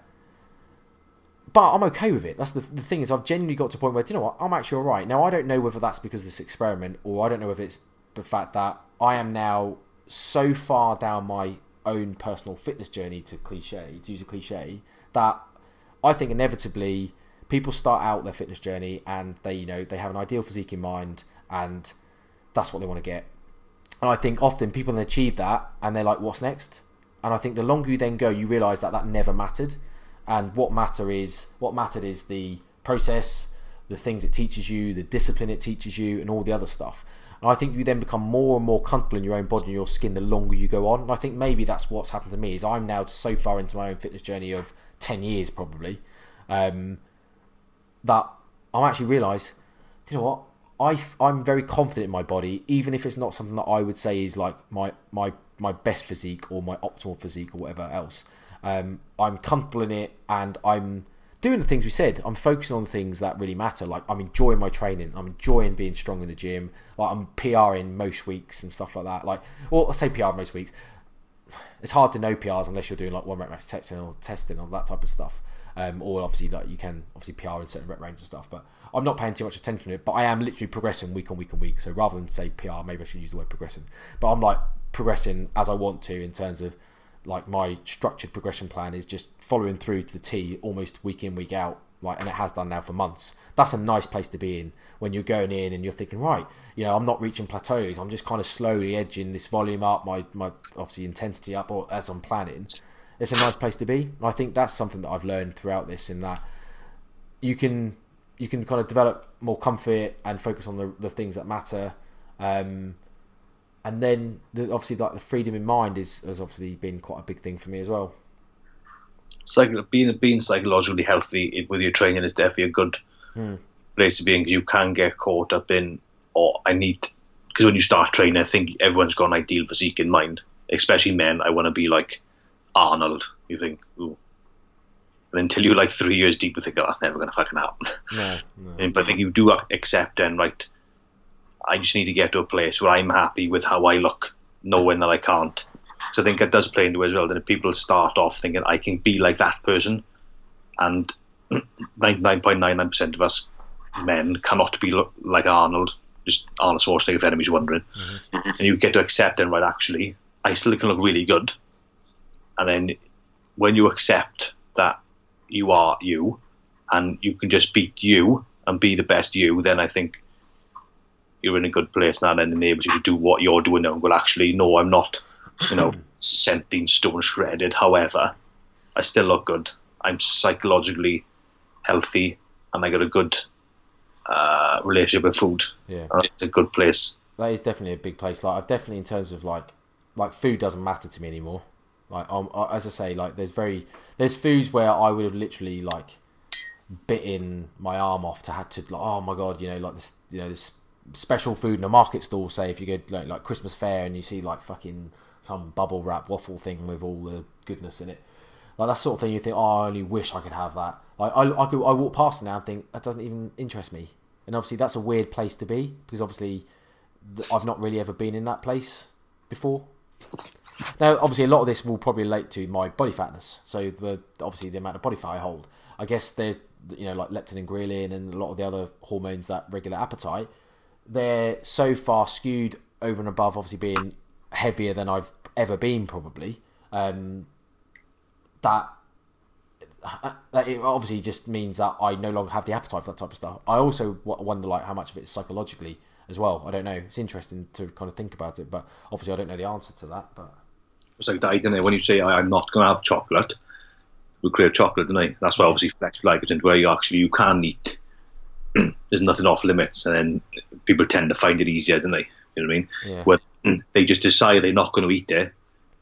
But I'm okay with it. That's the the thing is I've genuinely got to a point where do you know what I'm actually all right now. I don't know whether that's because of this experiment or I don't know if it's the fact that I am now so far down my own personal fitness journey to cliche to use a cliche that I think inevitably people start out their fitness journey and they you know they have an ideal physique in mind and that's what they want to get. And I think often people achieve that and they're like, what's next? And I think the longer you then go, you realise that that never mattered. And what matter is what mattered is the process, the things it teaches you, the discipline it teaches you, and all the other stuff. And I think you then become more and more comfortable in your own body and your skin the longer you go on. And I think maybe that's what's happened to me is I'm now so far into my own fitness journey of ten years probably um, that I'm actually realise, you know what? I, I'm very confident in my body, even if it's not something that I would say is like my my my best physique or my optimal physique or whatever else. Um, I'm comfortable in it, and I'm doing the things we said. I'm focusing on the things that really matter. Like I'm enjoying my training. I'm enjoying being strong in the gym. Like I'm PRing most weeks and stuff like that. Like, well, I say PR most weeks. It's hard to know PRs unless you're doing like one rep max testing or testing or that type of stuff. Um, or obviously like you can obviously PR in certain rep range and stuff, but I'm not paying too much attention to it. But I am literally progressing week on week on week. So rather than say PR, maybe I should use the word progressing. But I'm like progressing as I want to in terms of like my structured progression plan is just following through to the T almost week in week out. Like, and it has done now for months. That's a nice place to be in when you're going in and you're thinking, right, you know, I'm not reaching plateaus. I'm just kind of slowly edging this volume up, my my obviously intensity up, or as I'm planning. it's a nice place to be. I think that's something that I've learned throughout this in that you can you can kind of develop more comfort and focus on the, the things that matter. Um, and then the, obviously like the freedom in mind is has obviously been quite a big thing for me as well. Psych- being being psychologically healthy with your training is definitely a good Hmm. place to be in because you can get caught up in, oh, I need, because when you start training, I think everyone's got an ideal physique in mind, especially men. I want to be like Arnold. You think, ooh. And until you're like three years deep, you think, oh, that's never going to fucking happen. No, no. And- but I think you do accept then, right, I just need to get to a place where I'm happy with how I look, knowing that I can't. So I think it does play into it as well. That if people start off thinking I can be like that person, and 99.99% of us men cannot be lo- like Arnold, just Arnold Schwarzenegger if anybody's wondering. Mm-hmm. And you get to accept then, right, actually, I still can look really good. And then when you accept that you are you, and you can just beat you and be the best you, then I think you're in a good place now. And then enables you to do what you're doing now. And go, actually, no, I'm not, you know, 17 stone shredded. However, I still look good. I'm psychologically healthy, and I got a good uh, relationship with food. Yeah. It's a good place. that is definitely a big place. Like I've definitely in terms of like like food doesn't matter to me anymore. Like um, uh, as I say, like there's very there's foods where I would have literally like bitten my arm off to had to like oh my god you know like this you know this special food in a market stall say if you go like, like Christmas fair and you see like fucking some bubble wrap waffle thing with all the goodness in it like that sort of thing you think oh I only wish I could have that like I, I could I walk past it now and think that doesn't even interest me and obviously that's a weird place to be because obviously I've not really ever been in that place before now, obviously, a lot of this will probably relate to my body fatness. So, the obviously the amount of body fat I hold. I guess there's you know like leptin and ghrelin and a lot of the other hormones that regulate appetite. They're so far skewed over and above, obviously being heavier than I've ever been, probably. Um, that that it obviously just means that I no longer have the appetite for that type of stuff. I also wonder like how much of it is psychologically as well. I don't know. It's interesting to kind of think about it, but obviously I don't know the answer to that. But It's like that, isn't it? When you say I'm not going to have chocolate, we create chocolate, I? That's why obviously flexible glycogen, where you actually you can eat. There's nothing off limits, and then people tend to find it easier, don't they? You know what I mean? Yeah. Where they just decide they're not going to eat it,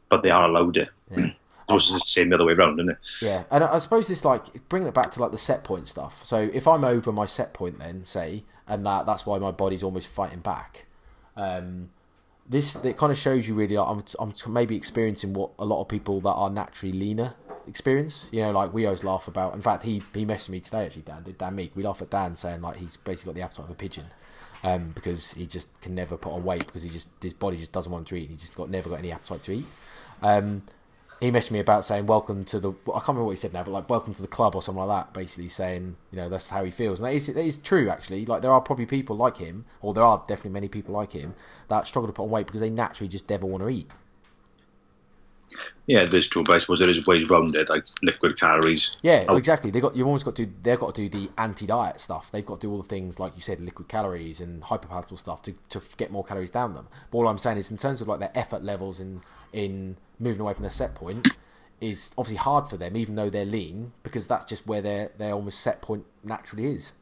but they are allowed it. It's the same the other way around, isn't it? Yeah, and I I suppose it's like bringing it back to like the set point stuff. So if I'm over my set point, then say, and that that's why my body's almost fighting back. Um, this it kind of shows you really. I'm I'm maybe experiencing what a lot of people that are naturally leaner experience. You know, like we always laugh about. In fact, he he messaged me today actually. Dan did Dan Meek. We laugh at Dan saying like he's basically got the appetite of a pigeon. Um, because he just can never put on weight because he just his body just doesn't want to eat. He just got never got any appetite to eat. Um, he messaged me about saying welcome to the I can't remember what he said now, but like welcome to the club or something like that. Basically saying you know that's how he feels, and that is that is true actually. Like there are probably people like him, or there are definitely many people like him that struggle to put on weight because they naturally just never want to eat. Yeah, it is true, but I suppose there is ways around it, like liquid calories. Yeah, Oh. exactly. They got you've always got to they've got to do the anti-diet stuff. They've got to do all the things like you said, liquid calories and hyperpalatable stuff to, to get more calories down them. But all I'm saying is, in terms of like their effort levels in in moving away from their set point, is obviously hard for them, even though they're lean, because that's just where their their almost set point naturally is.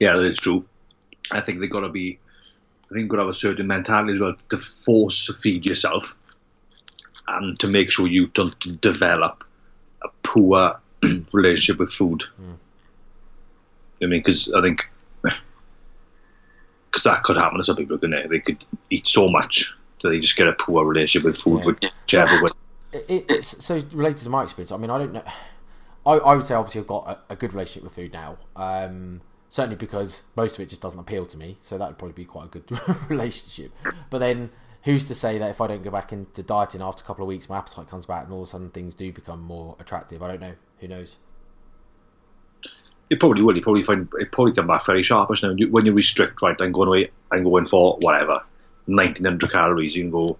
Yeah, that is true. I think they've got to be. I think you've got to have a certain mentality as well to force feed yourself, and to make sure you don't develop a poor relationship with food. I mean, because I think because that could happen to some people, couldn't it? They could eat so much that they just get a poor relationship with food, Yeah. whichever way. It, it, it's so related to my experience. I mean, I don't know. I, I would say obviously I've got a, a good relationship with food now. Um, certainly because most of it just doesn't appeal to me. So that would probably be quite a good relationship. But then who's to say that if I don't go back into dieting after a couple of weeks, my appetite comes back and all of a sudden things do become more attractive? I don't know. Who knows? It probably will. You probably find it probably come back very sharpish now. When you restrict, right, I'm going away, I'm going for whatever, 1900 calories. You can go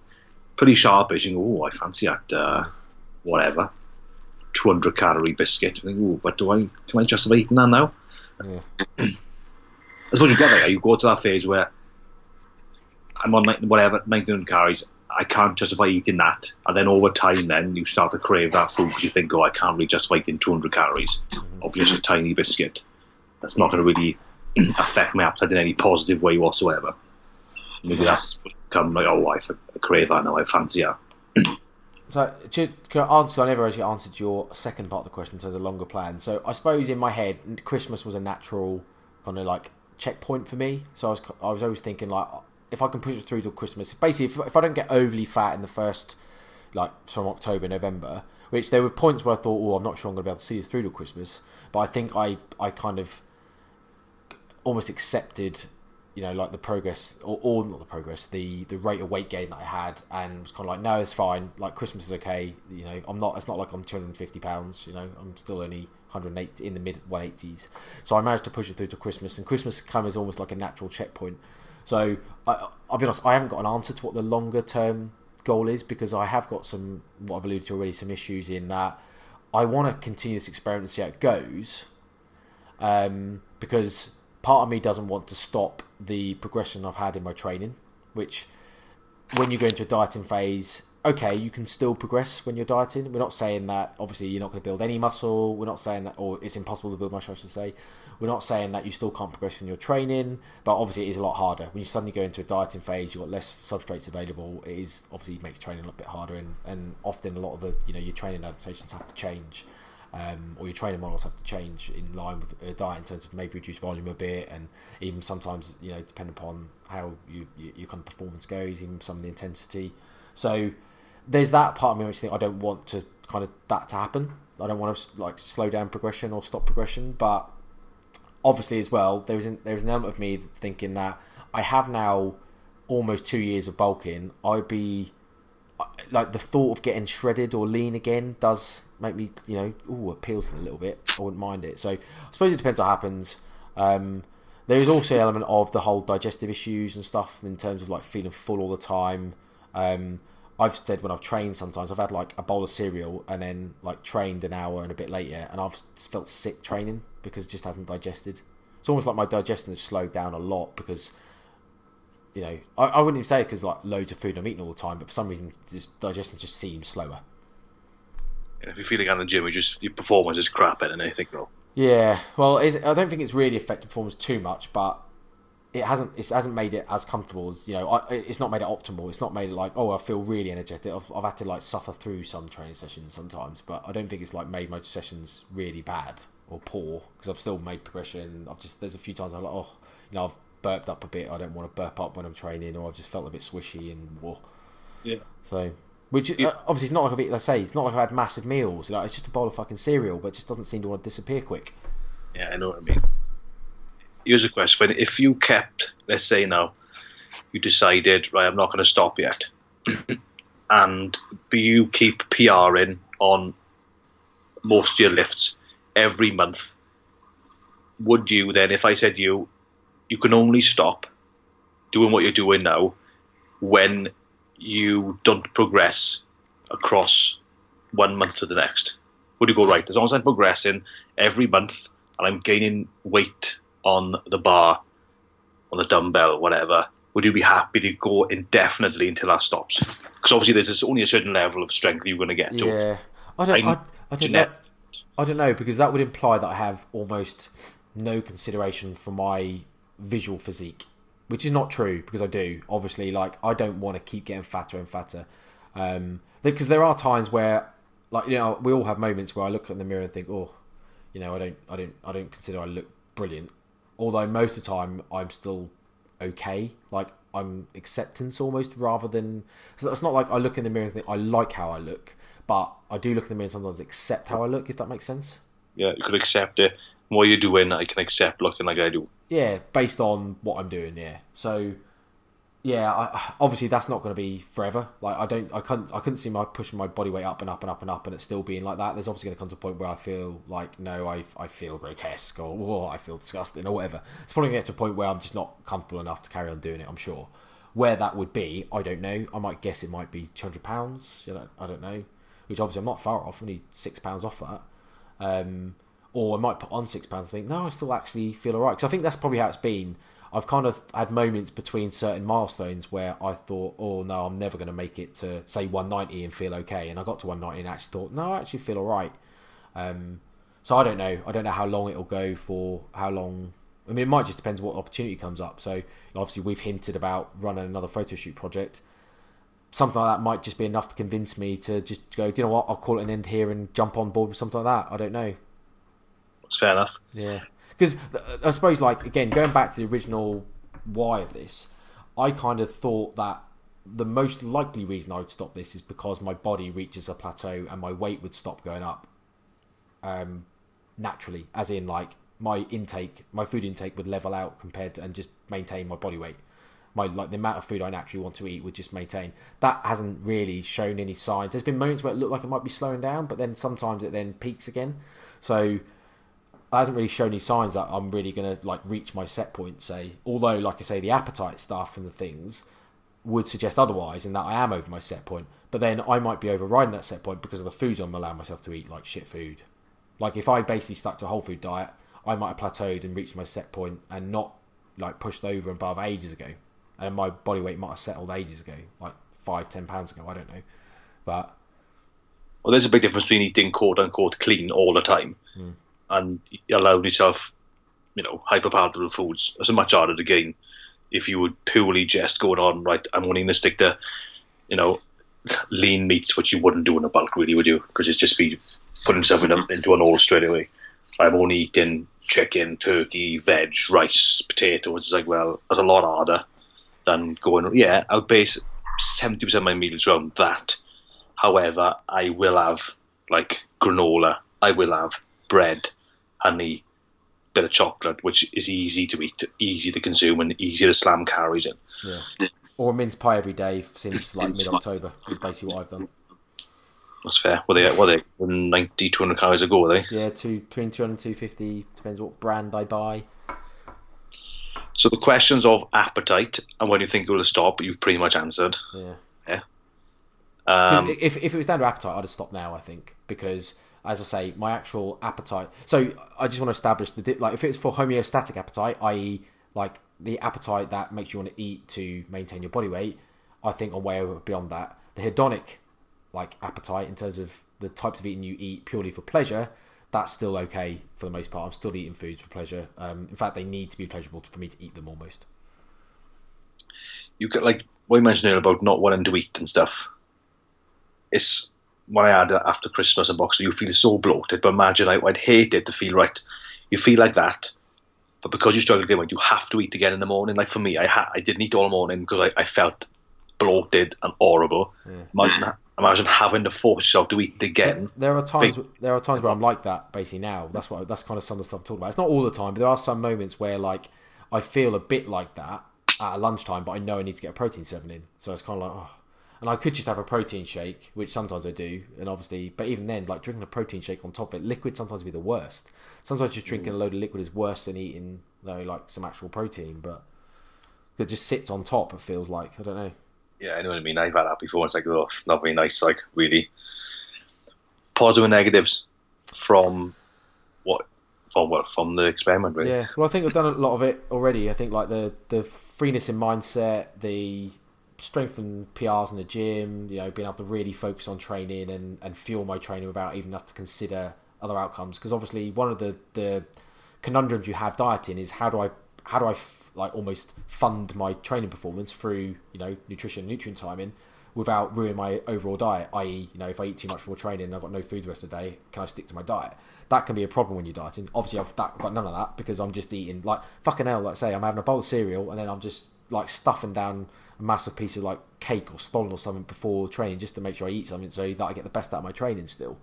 pretty sharpish. You can go, oh, I fancy that, uh, whatever, 200 calorie biscuit. You think, oh, but do I, can I justify eating that now? Yeah. I suppose you get there. You go to that phase where I'm on 19 whatever, 1900 calories. I can't justify eating that. And then over time, then you start to crave that food because you think, oh, I can't really justify eating 200 calories of just a tiny biscuit. That's not going to really affect my appetite in any positive way whatsoever. Maybe that's become like, oh, I crave that now. I fancy that. So, to answer, I never actually answered your second part of the question. So, the longer plan. So, I suppose in my head, Christmas was a natural kind of like checkpoint for me. So, I was I was always thinking like, if I can push it through till Christmas, basically, if, if I don't get overly fat in the first, like from October, November, which there were points where I thought, oh, I'm not sure I'm going to be able to see this through till Christmas. But I think I I kind of almost accepted you know, like the progress or, or not the progress, the the rate of weight gain that I had, and was kind of like, no, it's fine. Like Christmas is okay. You know, I'm not. It's not like I'm 250 pounds. You know, I'm still only 180 in the mid 180s. So I managed to push it through to Christmas, and Christmas comes as almost like a natural checkpoint. So I, I'll be honest, I haven't got an answer to what the longer term goal is because I have got some what I've alluded to already, some issues in that I want to continue this experiment and see how it goes. Um, because part of me doesn't want to stop the progression I've had in my training, which when you go into a dieting phase, okay, you can still progress when you're dieting. We're not saying that obviously you're not going to build any muscle. We're not saying that, or it's impossible to build muscle, I should say. We're not saying that you still can't progress in your training, but obviously it is a lot harder. When you suddenly go into a dieting phase, you've got less substrates available. It is obviously makes training a little bit harder, and, and often a lot of the you know your training adaptations have to change um, or your training models have to change in line with a diet in terms of maybe reduce volume a bit, and even sometimes you know depend upon how you, you, your kind of performance goes, even some of the intensity. So there's that part of me which think I don't want to kind of that to happen. I don't want to like slow down progression or stop progression, but obviously as well there's an, there's an element of me thinking that I have now almost two years of bulking. I'd be like the thought of getting shredded or lean again does make me, you know, ooh, appeals a little bit. I wouldn't mind it. So I suppose it depends what happens. Um, there is also an element of the whole digestive issues and stuff in terms of like feeling full all the time. Um, I've said when I've trained sometimes I've had like a bowl of cereal and then like trained an hour and a bit later and I've felt sick training because it just hasn't digested. It's almost like my digestion has slowed down a lot because you know, I, I wouldn't even say because like loads of food I'm eating all the time, but for some reason, this digestion just seems slower. Yeah, if you're feeling out in the gym, you just your performance is crap, and anything wrong. Oh. Yeah, well, I don't think it's really affected performance too much, but it hasn't it hasn't made it as comfortable as you know. I, it's not made it optimal. It's not made it like oh, I feel really energetic. I've, I've had to like suffer through some training sessions sometimes, but I don't think it's like made my sessions really bad or poor because I've still made progression. I've just there's a few times I'm like oh, you know, I've burped up a bit. I don't want to burp up when I'm training, or I've just felt a bit swishy and well. Yeah. So, which yeah. uh, obviously it's not like I've eaten, say it's not like I've had massive meals. Like it's just a bowl of fucking cereal, but it just doesn't seem to want to disappear quick. Yeah, I know what I mean. Here's a question: If you kept, let's say now, you decided, right, I'm not going to stop yet, and you keep PRing on most of your lifts every month, would you then, if I said you, you can only stop doing what you're doing now when you don't progress across one month to the next. Would you go right? As long as I'm progressing every month and I'm gaining weight on the bar, on the dumbbell, whatever, would you be happy to go indefinitely until that stops? Because obviously there's only a certain level of strength you're going to get to. Yeah, I don't, I, I, don't know. I don't know because that would imply that I have almost no consideration for my visual physique, which is not true because I do. Obviously, like I don't want to keep getting fatter and fatter. Um, because there are times where, like you know, we all have moments where I look in the mirror and think, oh, you know, I don't, I don't, I don't consider I look brilliant. Although most of the time I'm still okay. Like I'm acceptance almost rather than. So it's not like I look in the mirror and think I like how I look, but I do look in the mirror and sometimes accept how I look. If that makes sense. Yeah, you could accept it. What you're doing, I can accept looking like I do. Yeah, based on what I'm doing. Yeah, so yeah, I, obviously that's not going to be forever. Like I don't, I couldn't, I couldn't see my pushing my body weight up and up and up and up, and it still being like that. There's obviously going to come to a point where I feel like no, I, I feel grotesque or oh, I feel disgusting or whatever. It's probably going to get to a point where I'm just not comfortable enough to carry on doing it. I'm sure. Where that would be, I don't know. I might guess it might be 200 pounds. You know, I don't know. Which obviously I'm not far off. I'm only six pounds off that. Um, or I might put on six pounds and think, no, I still actually feel alright. Because I think that's probably how it's been. I've kind of had moments between certain milestones where I thought, oh no, I'm never going to make it to say 190 and feel okay, and I got to 190 and actually thought, no, I actually feel all right. Um, so I don't know. I don't know how long it'll go for. How long? I mean, it might just depend what opportunity comes up. So obviously, we've hinted about running another photo shoot project. Something like that might just be enough to convince me to just go. Do you know what? I'll call it an end here and jump on board with something like that. I don't know. That's fair enough. Yeah, because I suppose, like again, going back to the original why of this, I kind of thought that the most likely reason I would stop this is because my body reaches a plateau and my weight would stop going up. Um, naturally, as in like my intake, my food intake would level out compared to and just maintain my body weight. My like the amount of food I naturally want to eat would just maintain. That hasn't really shown any signs. There's been moments where it looked like it might be slowing down, but then sometimes it then peaks again. So that hasn't really shown any signs that I'm really gonna like reach my set point. Say, although like I say, the appetite stuff and the things would suggest otherwise, in that I am over my set point. But then I might be overriding that set point because of the foods I'm allowing myself to eat, like shit food. Like if I basically stuck to a whole food diet, I might have plateaued and reached my set point and not like pushed over and above ages ago, and my body weight might have settled ages ago, like five, ten pounds ago. I don't know, but well, there's a big difference between eating quote unquote clean all the time mm. And allowing yourself, you know, hyperpalatable foods. It's a much harder to gain if you would purely just going on right. I'm only going to stick to, you know, lean meats, which you wouldn't do in a bulk, really, would you? Because it's just be putting stuff in a, into an all straight away. I'm only eating chicken, turkey, veg, rice, potatoes. It's like, well, that's a lot harder than going, yeah, I'll base 70% of my meals around that. However, I will have like granola, I will have bread, honey, bit of chocolate, which is easy to eat, easy to consume, and easy to slam calories in. Yeah. Or a mince pie every day since like mid October is basically what I've done. That's fair. Were they, were they 90, 200 calories a go, were they? Yeah, two, between 200 and 250, depends what brand I buy. So the questions of appetite and when you think you'll stop, you've pretty much answered. Yeah. Yeah. Um, if, if it was down to appetite, I'd have stopped now, I think, because as I say, my actual appetite. So I just want to establish the dip, like if it's for homeostatic appetite, i.e., like the appetite that makes you want to eat to maintain your body weight. I think I'm way over beyond that. The hedonic like appetite in terms of the types of eating you eat purely for pleasure, that's still okay for the most part. I'm still eating foods for pleasure. Um, in fact, they need to be pleasurable for me to eat them almost. You get like what you mentioned earlier about not wanting to eat and stuff. It's what I had after Christmas and Boxing, You feel so bloated, but imagine I, would hate it to feel right. You feel like that, but because you struggle to get weight, you have to eat again in the morning. Like for me, I ha- I didn't eat all morning because I, I felt bloated and horrible. Yeah. Imagine imagine having to force yourself to eat again. There are times Big. there are times where I'm like that basically now. That's what that's kind of some of the stuff I'm talking about. It's not all the time, but there are some moments where like I feel a bit like that at lunchtime, but I know I need to get a protein seven in. So it's kind of like, oh. And I could just have a protein shake, which sometimes I do, and obviously, but even then, like drinking a protein shake on top of it, liquid sometimes be the worst. Sometimes just drinking mm. a load of liquid is worse than eating, you know, like some actual protein, but it just sits on top. It feels like I don't know yeah, I know what I mean. I've had that before. It's like, oh, not very nice. Like, really. Positive and negatives from what? From what? From the experiment, really. Yeah. Well, I think I've done a lot of it already. I think like the the freeness in mindset, the strength and PRs in the gym. You know, being able to really focus on training and and fuel my training without even have to consider other outcomes. Because obviously, one of the the conundrums you have dieting is how do I how do I like almost fund my training performance through you know nutrition, nutrient timing, without ruining my overall diet. I.e., you know, if I eat too much before training and I've got no food the rest of the day, can I stick to my diet? That can be a problem when you're dieting. Obviously, I've, that, got none of that because I'm just eating like fucking hell. Like say, I'm having a bowl of cereal and then I'm just like stuffing down a massive piece of like cake or stollen or something before training just to make sure I eat something so that I get the best out of my training still.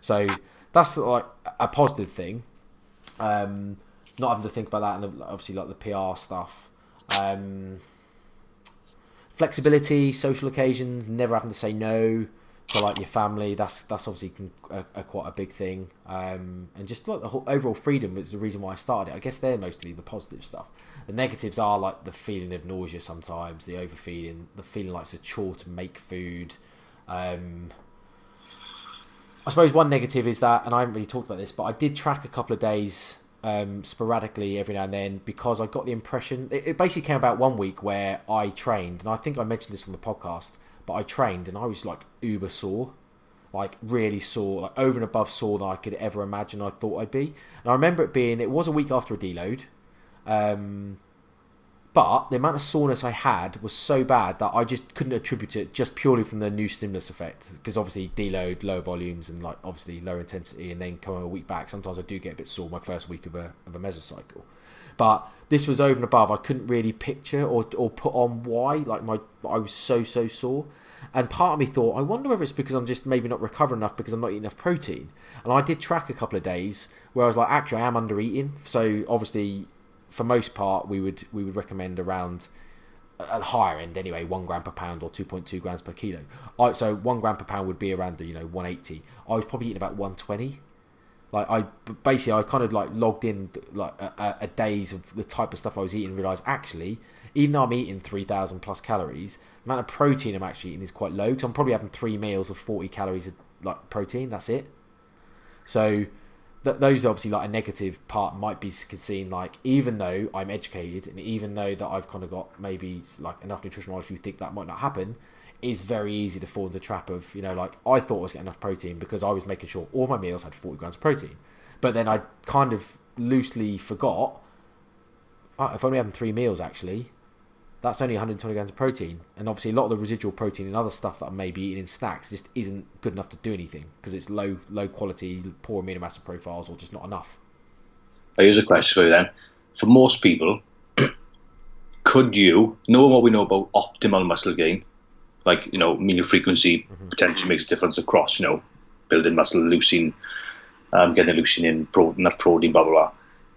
So that's like a positive thing. Um, not having to think about that, and obviously like the PR stuff. Um, flexibility, social occasions, never having to say no to like your family. That's that's obviously a, a, quite a big thing. Um, and just like the whole overall freedom is the reason why I started it. I guess they're mostly the positive stuff. The negatives are like the feeling of nausea sometimes, the overfeeding, the feeling like it's a chore to make food. Um, I suppose one negative is that, and I haven't really talked about this, but I did track a couple of days um, sporadically every now and then because I got the impression it, it basically came about one week where I trained, and I think I mentioned this on the podcast, but I trained and I was like uber sore, like really sore, like over and above sore than I could ever imagine I thought I'd be. And I remember it being it was a week after a deload. Um, but the amount of soreness I had was so bad that I just couldn't attribute it just purely from the new stimulus effect. Because obviously deload, lower volumes, and like obviously lower intensity, and then coming a week back, sometimes I do get a bit sore my first week of a of a mesocycle. But this was over and above. I couldn't really picture or or put on why. Like my I was so so sore. And part of me thought, I wonder whether it's because I'm just maybe not recovering enough because I'm not eating enough protein. And I did track a couple of days where I was like, actually, I am under eating. So obviously, for most part, we would we would recommend around uh, at the higher end anyway, one gram per pound or two point two grams per kilo. I, so one gram per pound would be around the you know one eighty. I was probably eating about one twenty. Like I basically I kind of like logged in like a, a, days of the type of stuff I was eating and realised actually even though I'm eating three thousand plus calories, the amount of protein I'm actually eating is quite low because I'm probably having three meals of forty calories of like protein. That's it. So th- those obviously like a negative part might be seen like even though I'm educated and even though that I've kind of got maybe like enough nutrition knowledge you think that might not happen it's very easy to fall into the trap of you know like I thought I was getting enough protein because I was making sure all my meals had 40 grams of protein. But then I kind of loosely forgot I've only having three meals actually that's only 120 grams of protein. And obviously, a lot of the residual protein and other stuff that I may be eating in snacks just isn't good enough to do anything because it's low low quality, poor amino acid profiles, or just not enough. Here's a question for you then. For most people, could you, knowing what we know about optimal muscle gain, like, you know, meal frequency mm-hmm. potentially makes a difference across, you know, building muscle, leucine, um, getting leucine in, pro- enough protein, blah, blah, blah.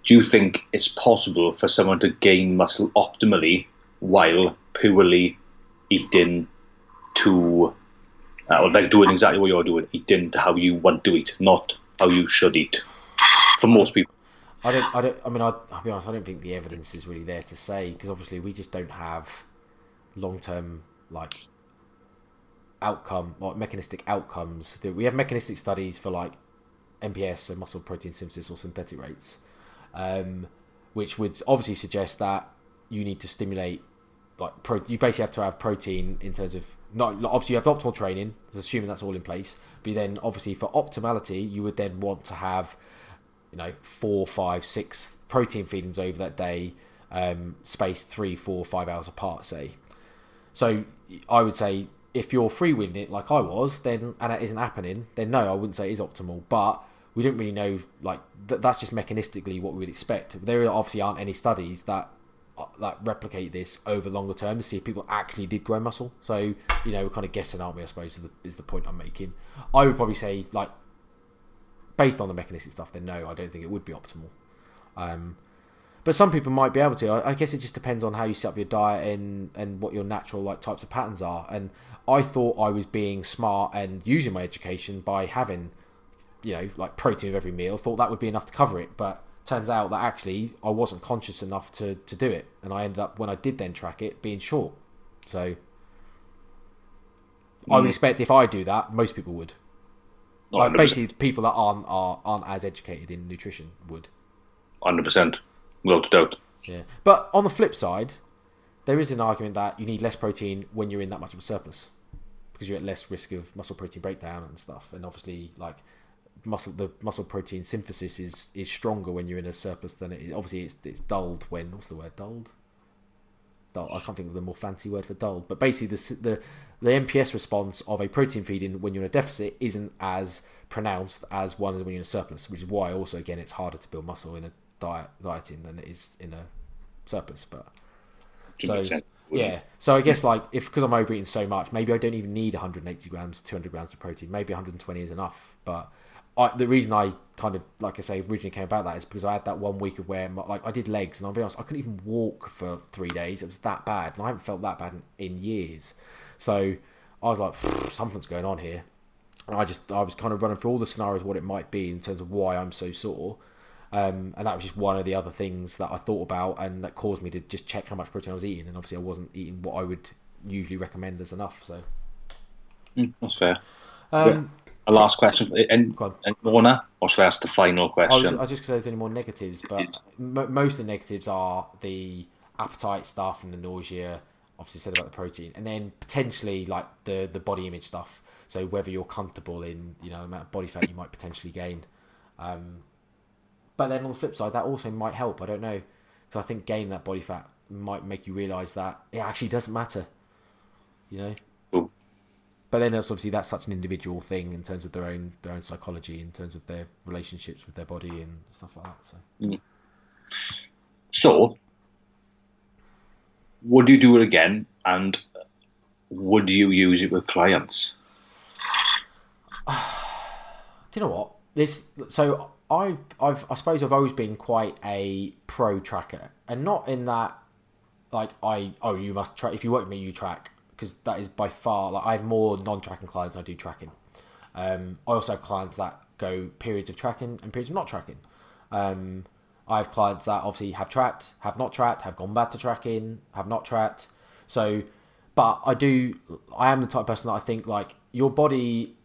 Do you think it's possible for someone to gain muscle optimally while purely eating to, uh, like doing exactly what you're doing, eating to how you want to eat, not how you should eat. For most people. I don't. I don't. I mean, I, will be honest. I don't think the evidence is really there to say because obviously we just don't have long-term like outcome like mechanistic outcomes. We have mechanistic studies for like MPS, so muscle protein synthesis or synthetic rates, um, which would obviously suggest that you need to stimulate like pro, you basically have to have protein in terms of not obviously you have optimal training, assuming that's all in place. But then obviously for optimality, you would then want to have you know four, five, six protein feedings over that day, um, spaced three, four, five hours apart, say. So I would say if you're free freewheeling it like I was, then and it isn't happening, then no, I wouldn't say it is optimal. But we don't really know like th- that's just mechanistically what we would expect. There obviously aren't any studies that like replicate this over longer term to see if people actually did grow muscle. So you know, we're kind of guessing, aren't we? I suppose is the, is the point I'm making. I would probably say like based on the mechanistic stuff, then no, I don't think it would be optimal. Um, but some people might be able to. I, I, guess it just depends on how you set up your diet and and what your natural like types of patterns are. And I thought I was being smart and using my education by having you know like protein with every meal. Thought that would be enough to cover it, but turns out that actually I wasn't conscious enough to, to do it, and I ended up when I did then track it being short. So mm. I would mm. expect if I do that, most people would. Like basically, people that aren't are, aren't as educated in nutrition would. Hundred percent, without doubt. Yeah, but on the flip side, there is an argument that you need less protein when you're in that much of a surplus because you're at less risk of muscle protein breakdown and stuff, and obviously like muscle the muscle protein synthesis is is stronger when you're in a surplus than it is. Obviously, it's it's dulled when what's the word dulled. Dull. I can't think of the more fancy word for dulled, but basically the the the MPS response of a protein feeding when you're in a deficit isn't as pronounced as one is when you're in a surplus, which is why also again it's harder to build muscle in a diet dieting than it is in a surplus. But so yeah, so I guess like if because I'm overeating so much, maybe I don't even need 180 grams, 200 grams of protein. Maybe 120 is enough, but I, the reason I kind of like I say originally came about that is because I had that one week of where my, like I did legs and I'll be honest I couldn't even walk for three days. It was that bad and I haven't felt that bad in, in years. So I was like something's going on here. And I just I was kind of running through all the scenarios what it might be in terms of why I'm so sore. Um, and that was just one of the other things that I thought about and that caused me to just check how much protein I was eating. And obviously I wasn't eating what I would usually recommend as enough so. Mm, that's fair. Um, a last question, and, and Mona, or should I ask the final I was, question? I was just say there's any more negatives, but m- most of the negatives are the appetite stuff and the nausea. Obviously, said about the protein, and then potentially like the the body image stuff. So whether you're comfortable in you know the amount of body fat you might potentially gain. Um, but then on the flip side, that also might help. I don't know, because I think gaining that body fat might make you realise that it actually doesn't matter. You know. But then it's obviously that's such an individual thing in terms of their own their own psychology, in terms of their relationships with their body and stuff like that. So mm. So, would you do it again, and would you use it with clients? do you know what this? So I've I've I suppose I've always been quite a pro tracker, and not in that like I oh you must track if you work with me you track because that is by far like I have more non-tracking clients than I do tracking. Um, I also have clients that go periods of tracking and periods of not tracking. Um, I have clients that obviously have tracked, have not tracked, have gone back to tracking, have not tracked. So, but I do. I am the type of person that I think like your body,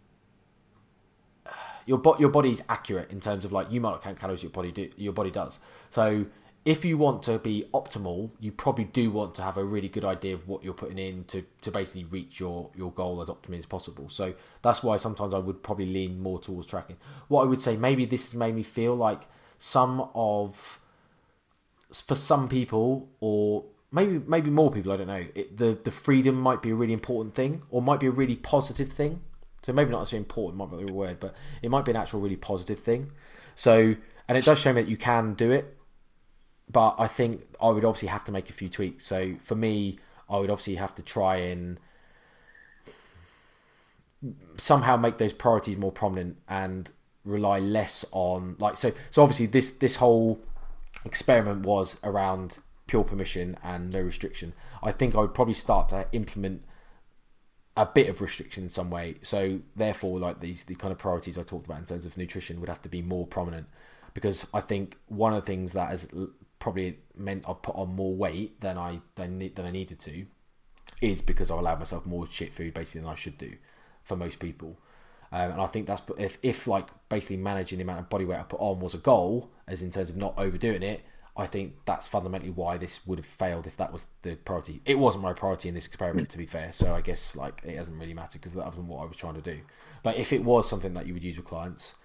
your bo- your body's accurate in terms of like you might not count calories your body do your body does. So if you want to be optimal, you probably do want to have a really good idea of what you're putting in to, to basically reach your, your goal as optimally as possible. So that's why sometimes I would probably lean more towards tracking. What I would say, maybe this has made me feel like some of, for some people, or maybe maybe more people, I don't know, it, the, the freedom might be a really important thing, or might be a really positive thing. So maybe not necessarily important, might not be the word, but it might be an actual really positive thing. So, and it does show me that you can do it but I think I would obviously have to make a few tweaks. So for me, I would obviously have to try and somehow make those priorities more prominent and rely less on like so. So obviously this this whole experiment was around pure permission and no restriction. I think I would probably start to implement a bit of restriction in some way. So therefore, like these the kind of priorities I talked about in terms of nutrition would have to be more prominent because I think one of the things that has probably meant I've put on more weight than I than, than I needed to is because I allowed myself more shit food basically than I should do for most people. Um, and I think that's if if like basically managing the amount of body weight I put on was a goal, as in terms of not overdoing it. I think that's fundamentally why this would have failed if that was the priority. It wasn't my priority in this experiment, to be fair. So I guess like it doesn't really matter because that wasn't what I was trying to do. But if it was something that you would use with clients,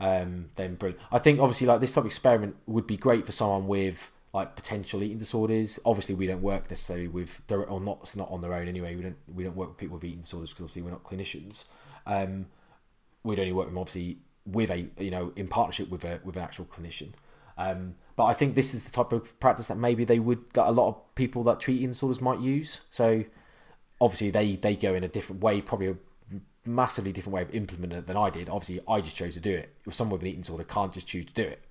um, then brilliant. I think obviously like this type of experiment would be great for someone with like potential eating disorders. Obviously, we don't work necessarily with or not. It's not on their own anyway. We don't we don't work with people with eating disorders because obviously we're not clinicians. Um, we'd only work with obviously with a you know in partnership with a with an actual clinician. Um, but I think this is the type of practice that maybe they would that a lot of people that treat eating disorders might use. So obviously they they go in a different way, probably massively different way of implementing it than I did. Obviously, I just chose to do it. Someone with an eating disorder can't just choose to do it.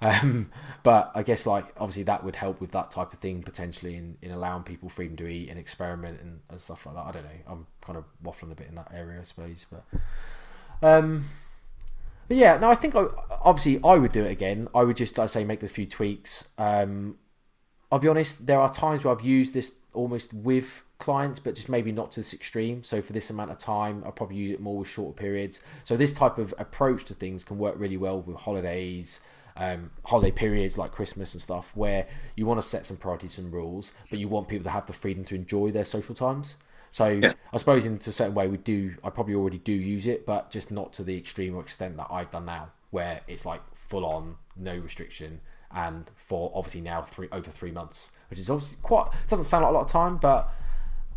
Um, but I guess like obviously that would help with that type of thing potentially in, in allowing people freedom to eat and experiment and, and stuff like that. I don't know. I'm kind of waffling a bit in that area, I suppose. But um, but yeah, no, I think I, obviously I would do it again. I would just, I say, make a few tweaks. Um, I'll be honest, there are times where I've used this almost with clients, but just maybe not to this extreme. So for this amount of time, I'll probably use it more with shorter periods. So this type of approach to things can work really well with holidays, um, holiday periods like Christmas and stuff, where you want to set some priorities and rules, but you want people to have the freedom to enjoy their social times. So Yeah. I suppose in a certain way we do. I probably already do use it, but just not to the extreme or extent that I've done now, where it's like full on, no restriction, and for obviously now three over three months, which is obviously quite doesn't sound like a lot of time, but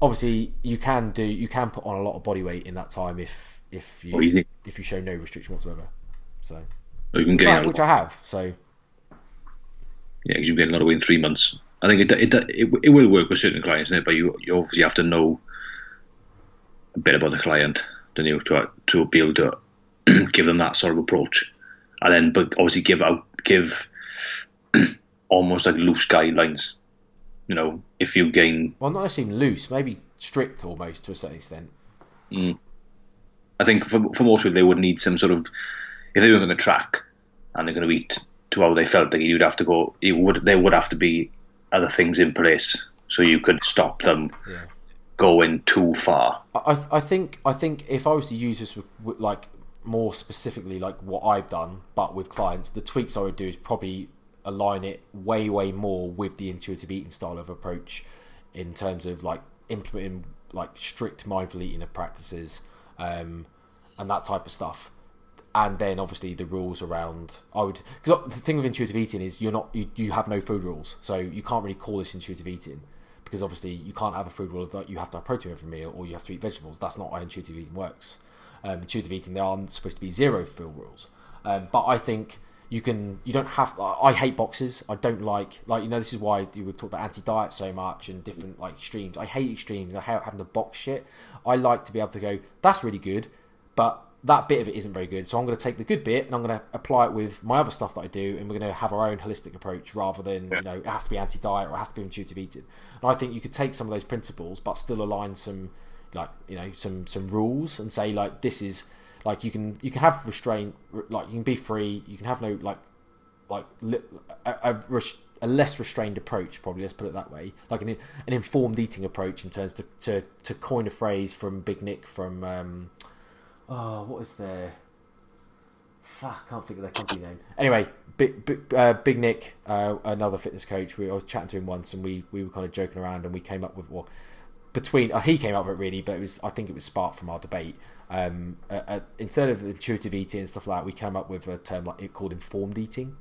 obviously you can do you can put on a lot of body weight in that time if if you Oh, easy. if you show no restriction whatsoever. So you can which I, which I have. So yeah, you can gain a lot of weight in three months. I think it it, it, it will work with certain clients, innit? but you you obviously have to know a bit about the client, don't you, to to be able to give them that sort of approach, and then but obviously give out give almost like loose guidelines. You know, if you gain, well, not necessarily loose, maybe strict almost to a certain extent. Mm. I think for for most people they would need some sort of if they were going to track and they're going to eat to how they felt, like you'd have to go. It would there would have to be other things in place so you could stop them Yeah. going too far. I, I think I think if I was to use this with, like more specifically like what I've done, but with clients, the tweaks I would do is probably align it way, way more with the intuitive eating style of approach in terms of like implementing like strict mindful eating practices um, and that type of stuff. And then obviously the rules around I would because the thing with intuitive eating is you're not you, you have no food rules, so you can't really call this intuitive eating because obviously you can't have a food rule of that you have to have protein every meal or you have to eat vegetables. That's not how intuitive eating works. Um, intuitive eating there aren't supposed to be zero food rules, um, but I think you can you don't have i hate boxes. I don't like like you know this is why you would talk about anti-diet so much and different like extremes. I hate extremes. I hate having to box shit. I like to be able to go that's really good but that bit of it isn't very good. So i'm going to take the good bit and i'm going to apply it with my other stuff that i do and we're going to have our own holistic approach rather than yeah. you know it has to be anti-diet or it has to be intuitive eating. And i think you could take some of those principles but still align some like you know some some rules and say like this is like you can you can have restraint, like you can be free. You can have no like like a, a, a less restrained approach. Probably let's put it that way. Like an an informed eating approach in terms to to, to coin a phrase from Big Nick from um, oh what is there. Fuck, I can't think of their company name. Anyway, Big Big, uh, Big Nick, uh, another fitness coach. We I was chatting to him once, and we, we were kind of joking around, and we came up with well, between uh, he came up with it really, but it was I think it was sparked from our debate um, uh, uh, instead of intuitive eating and stuff like that, we came up with a term like it called informed eating,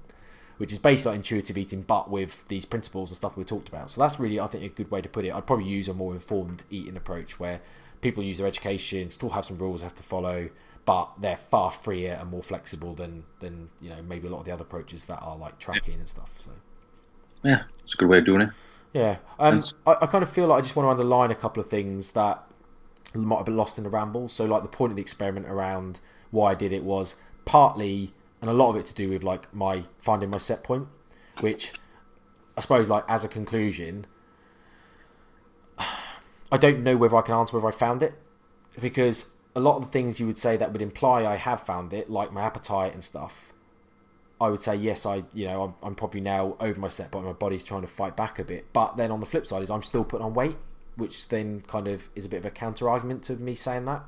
which is basically like intuitive eating, but with these principles and stuff we talked about. So that's really, I think, a good way to put it. I'd probably use a more informed eating approach where people use their education, still have some rules they have to follow, but they're far freer and more flexible than than you know maybe a lot of the other approaches that are like tracking and stuff. So yeah, it's a good way of doing it. Yeah, um, I, I kind of feel like I just want to underline a couple of things that might have been lost in the ramble. So, like the point of the experiment around why I did it was partly, and a lot of it to do with like my finding my set point, which I suppose, like as a conclusion, I don't know whether I can answer whether I found it because a lot of the things you would say that would imply I have found it, like my appetite and stuff. I would say yes, I you know I'm, I'm probably now over my set point. My body's trying to fight back a bit, but then on the flip side is I'm still putting on weight which then kind of is a bit of a counter argument to me saying that.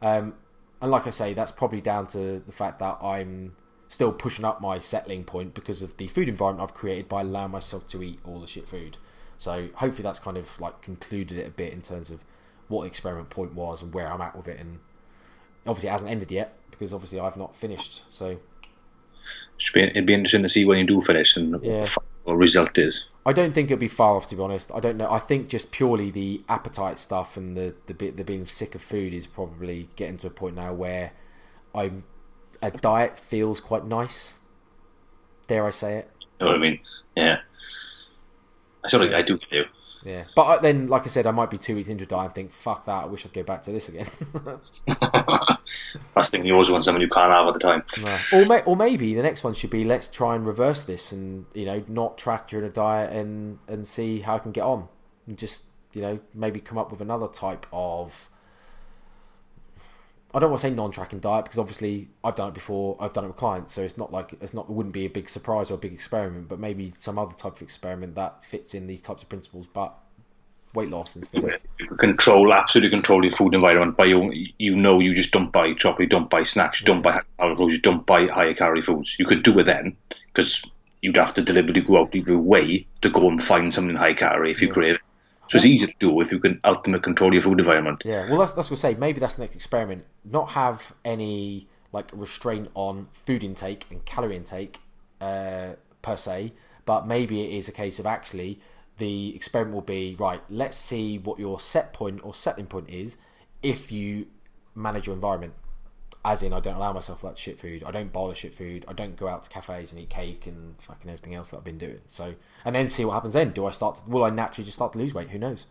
Um, and like I say, that's probably down to the fact that I'm still pushing up my settling point because of the food environment I've created by allowing myself to eat all the shit food. So hopefully that's kind of like concluded it a bit in terms of what the experiment point was and where I'm at with it. And obviously it hasn't ended yet because obviously I've not finished. So it'd be interesting to see when you do finish and yeah. what the result is. I don't think it'll be far off, to be honest. I don't know. I think just purely the appetite stuff and the the bit the being sick of food is probably getting to a point now where I'm a diet feels quite nice. Dare I say it? You know what I mean? Yeah. I sort of I do do. Yeah, but uh, then, like I said, I might be two weeks into a diet and think, "Fuck that! I wish I'd go back to this again." Last thing you always want someone you can't have at the time. No. Or, may, or maybe the next one should be let's try and reverse this and you know not track during a diet and and see how I can get on and just you know maybe come up with another type of I don't want to say non-tracking diet because obviously I've done it before. I've done it with clients, so it's not like it's not. It wouldn't be a big surprise or a big experiment, but maybe some other type of experiment that fits in these types of principles, but weight loss instead of control absolutely control your food environment by your you know you just don't buy chocolate, you don't buy snacks, you don't buy calorie foods, you don't buy higher calorie foods. You could do it then because you'd have to deliberately go out of your way to go and find something high calorie if you yeah. create it. So it's easy to do if you can ultimately control your food environment. Yeah, well, that's that's what I say. Maybe that's the next experiment. Not have any like restraint on food intake and calorie intake uh, per se, but maybe it is a case of actually the experiment will be right. Let's see what your set point or settling point is if you manage your environment as in I don't allow myself that shit food. I don't buy the shit food. I don't go out to cafes and eat cake and fucking everything else that I've been doing. So and then see what happens then. Do I start? To, will I naturally just start to lose weight? Who knows?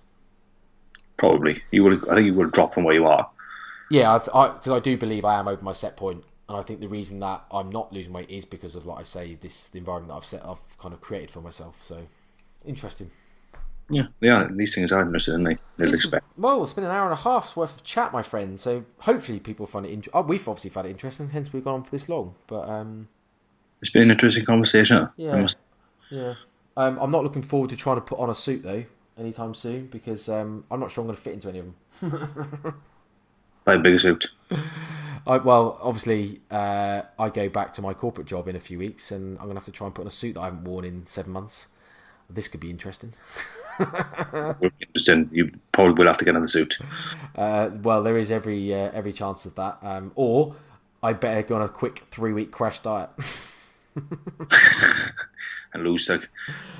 Probably. You would. I think you would drop from where you are. Yeah, because I, I, do believe I am over my set point, and I think the reason that I'm not losing weight is because of, like I say, this the environment that I've set, I've kind of created for myself. So interesting. Yeah, they are. These things are interesting, and they? They'll expect. Well, it's been an hour and a half's worth of chat, my friend. So hopefully people find it. In- oh, we've obviously found it interesting, hence we've gone on for this long. But um, it's been an interesting conversation. Yeah, must... yeah. Um, I'm not looking forward to trying to put on a suit though anytime soon because um, I'm not sure I'm going to fit into any of them. Buy a bigger suit. I, well, obviously, uh, I go back to my corporate job in a few weeks, and I'm gonna have to try and put on a suit that I haven't worn in seven months. This could be interesting. Interesting. You probably will have to get another suit. Uh, well, there is every uh, every chance of that. Um, or I better go on a quick three week crash diet. and lose like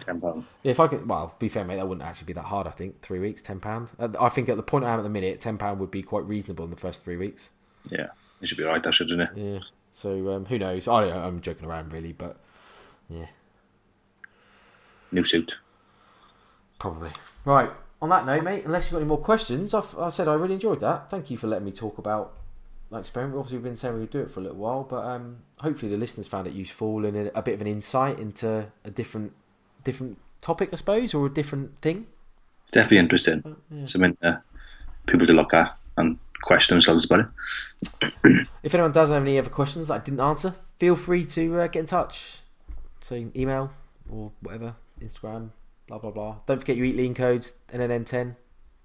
ten pounds. if I could, well, be fair, mate, that wouldn't actually be that hard. I think three weeks, ten pound. I think at the point I am at the minute, ten pound would be quite reasonable in the first three weeks. Yeah, it should be right. That shouldn't it? Yeah. So um, who knows? I, I'm joking around, really, but yeah, New suit. probably. Right. On that note, mate, unless you've got any more questions, I've, I said I really enjoyed that. Thank you for letting me talk about that experiment. Obviously, we've been saying we would do it for a little while, but um, hopefully the listeners found it useful and a, a bit of an insight into a different different topic, I suppose, or a different thing. Definitely interesting. Something uh, people to look at and question themselves about it. If anyone does have any other questions that I didn't answer, feel free to uh, get in touch. So email or whatever, Instagram, blah blah blah. Don't forget you eat lean codes, NNN10.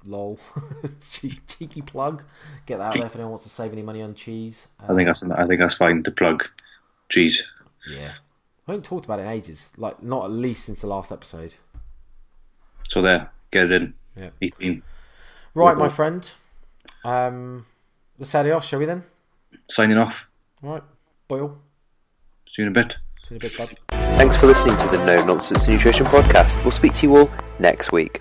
Lol, cheeky plug. Get that out there if anyone wants to save any money on cheese. I think that's I think that's fine to plug. cheese. Yeah, I haven't talked about it in ages. Like not at least since the last episode. So there, get it in. Yeah. Eat clean. Right, my friend. Um, let's adios, shall we then? Signing off. Right, Boyle. See you in a bit. See you in a bit, bud. Thanks for listening to the No Nonsense Nutrition Podcast. We'll speak to you all next week.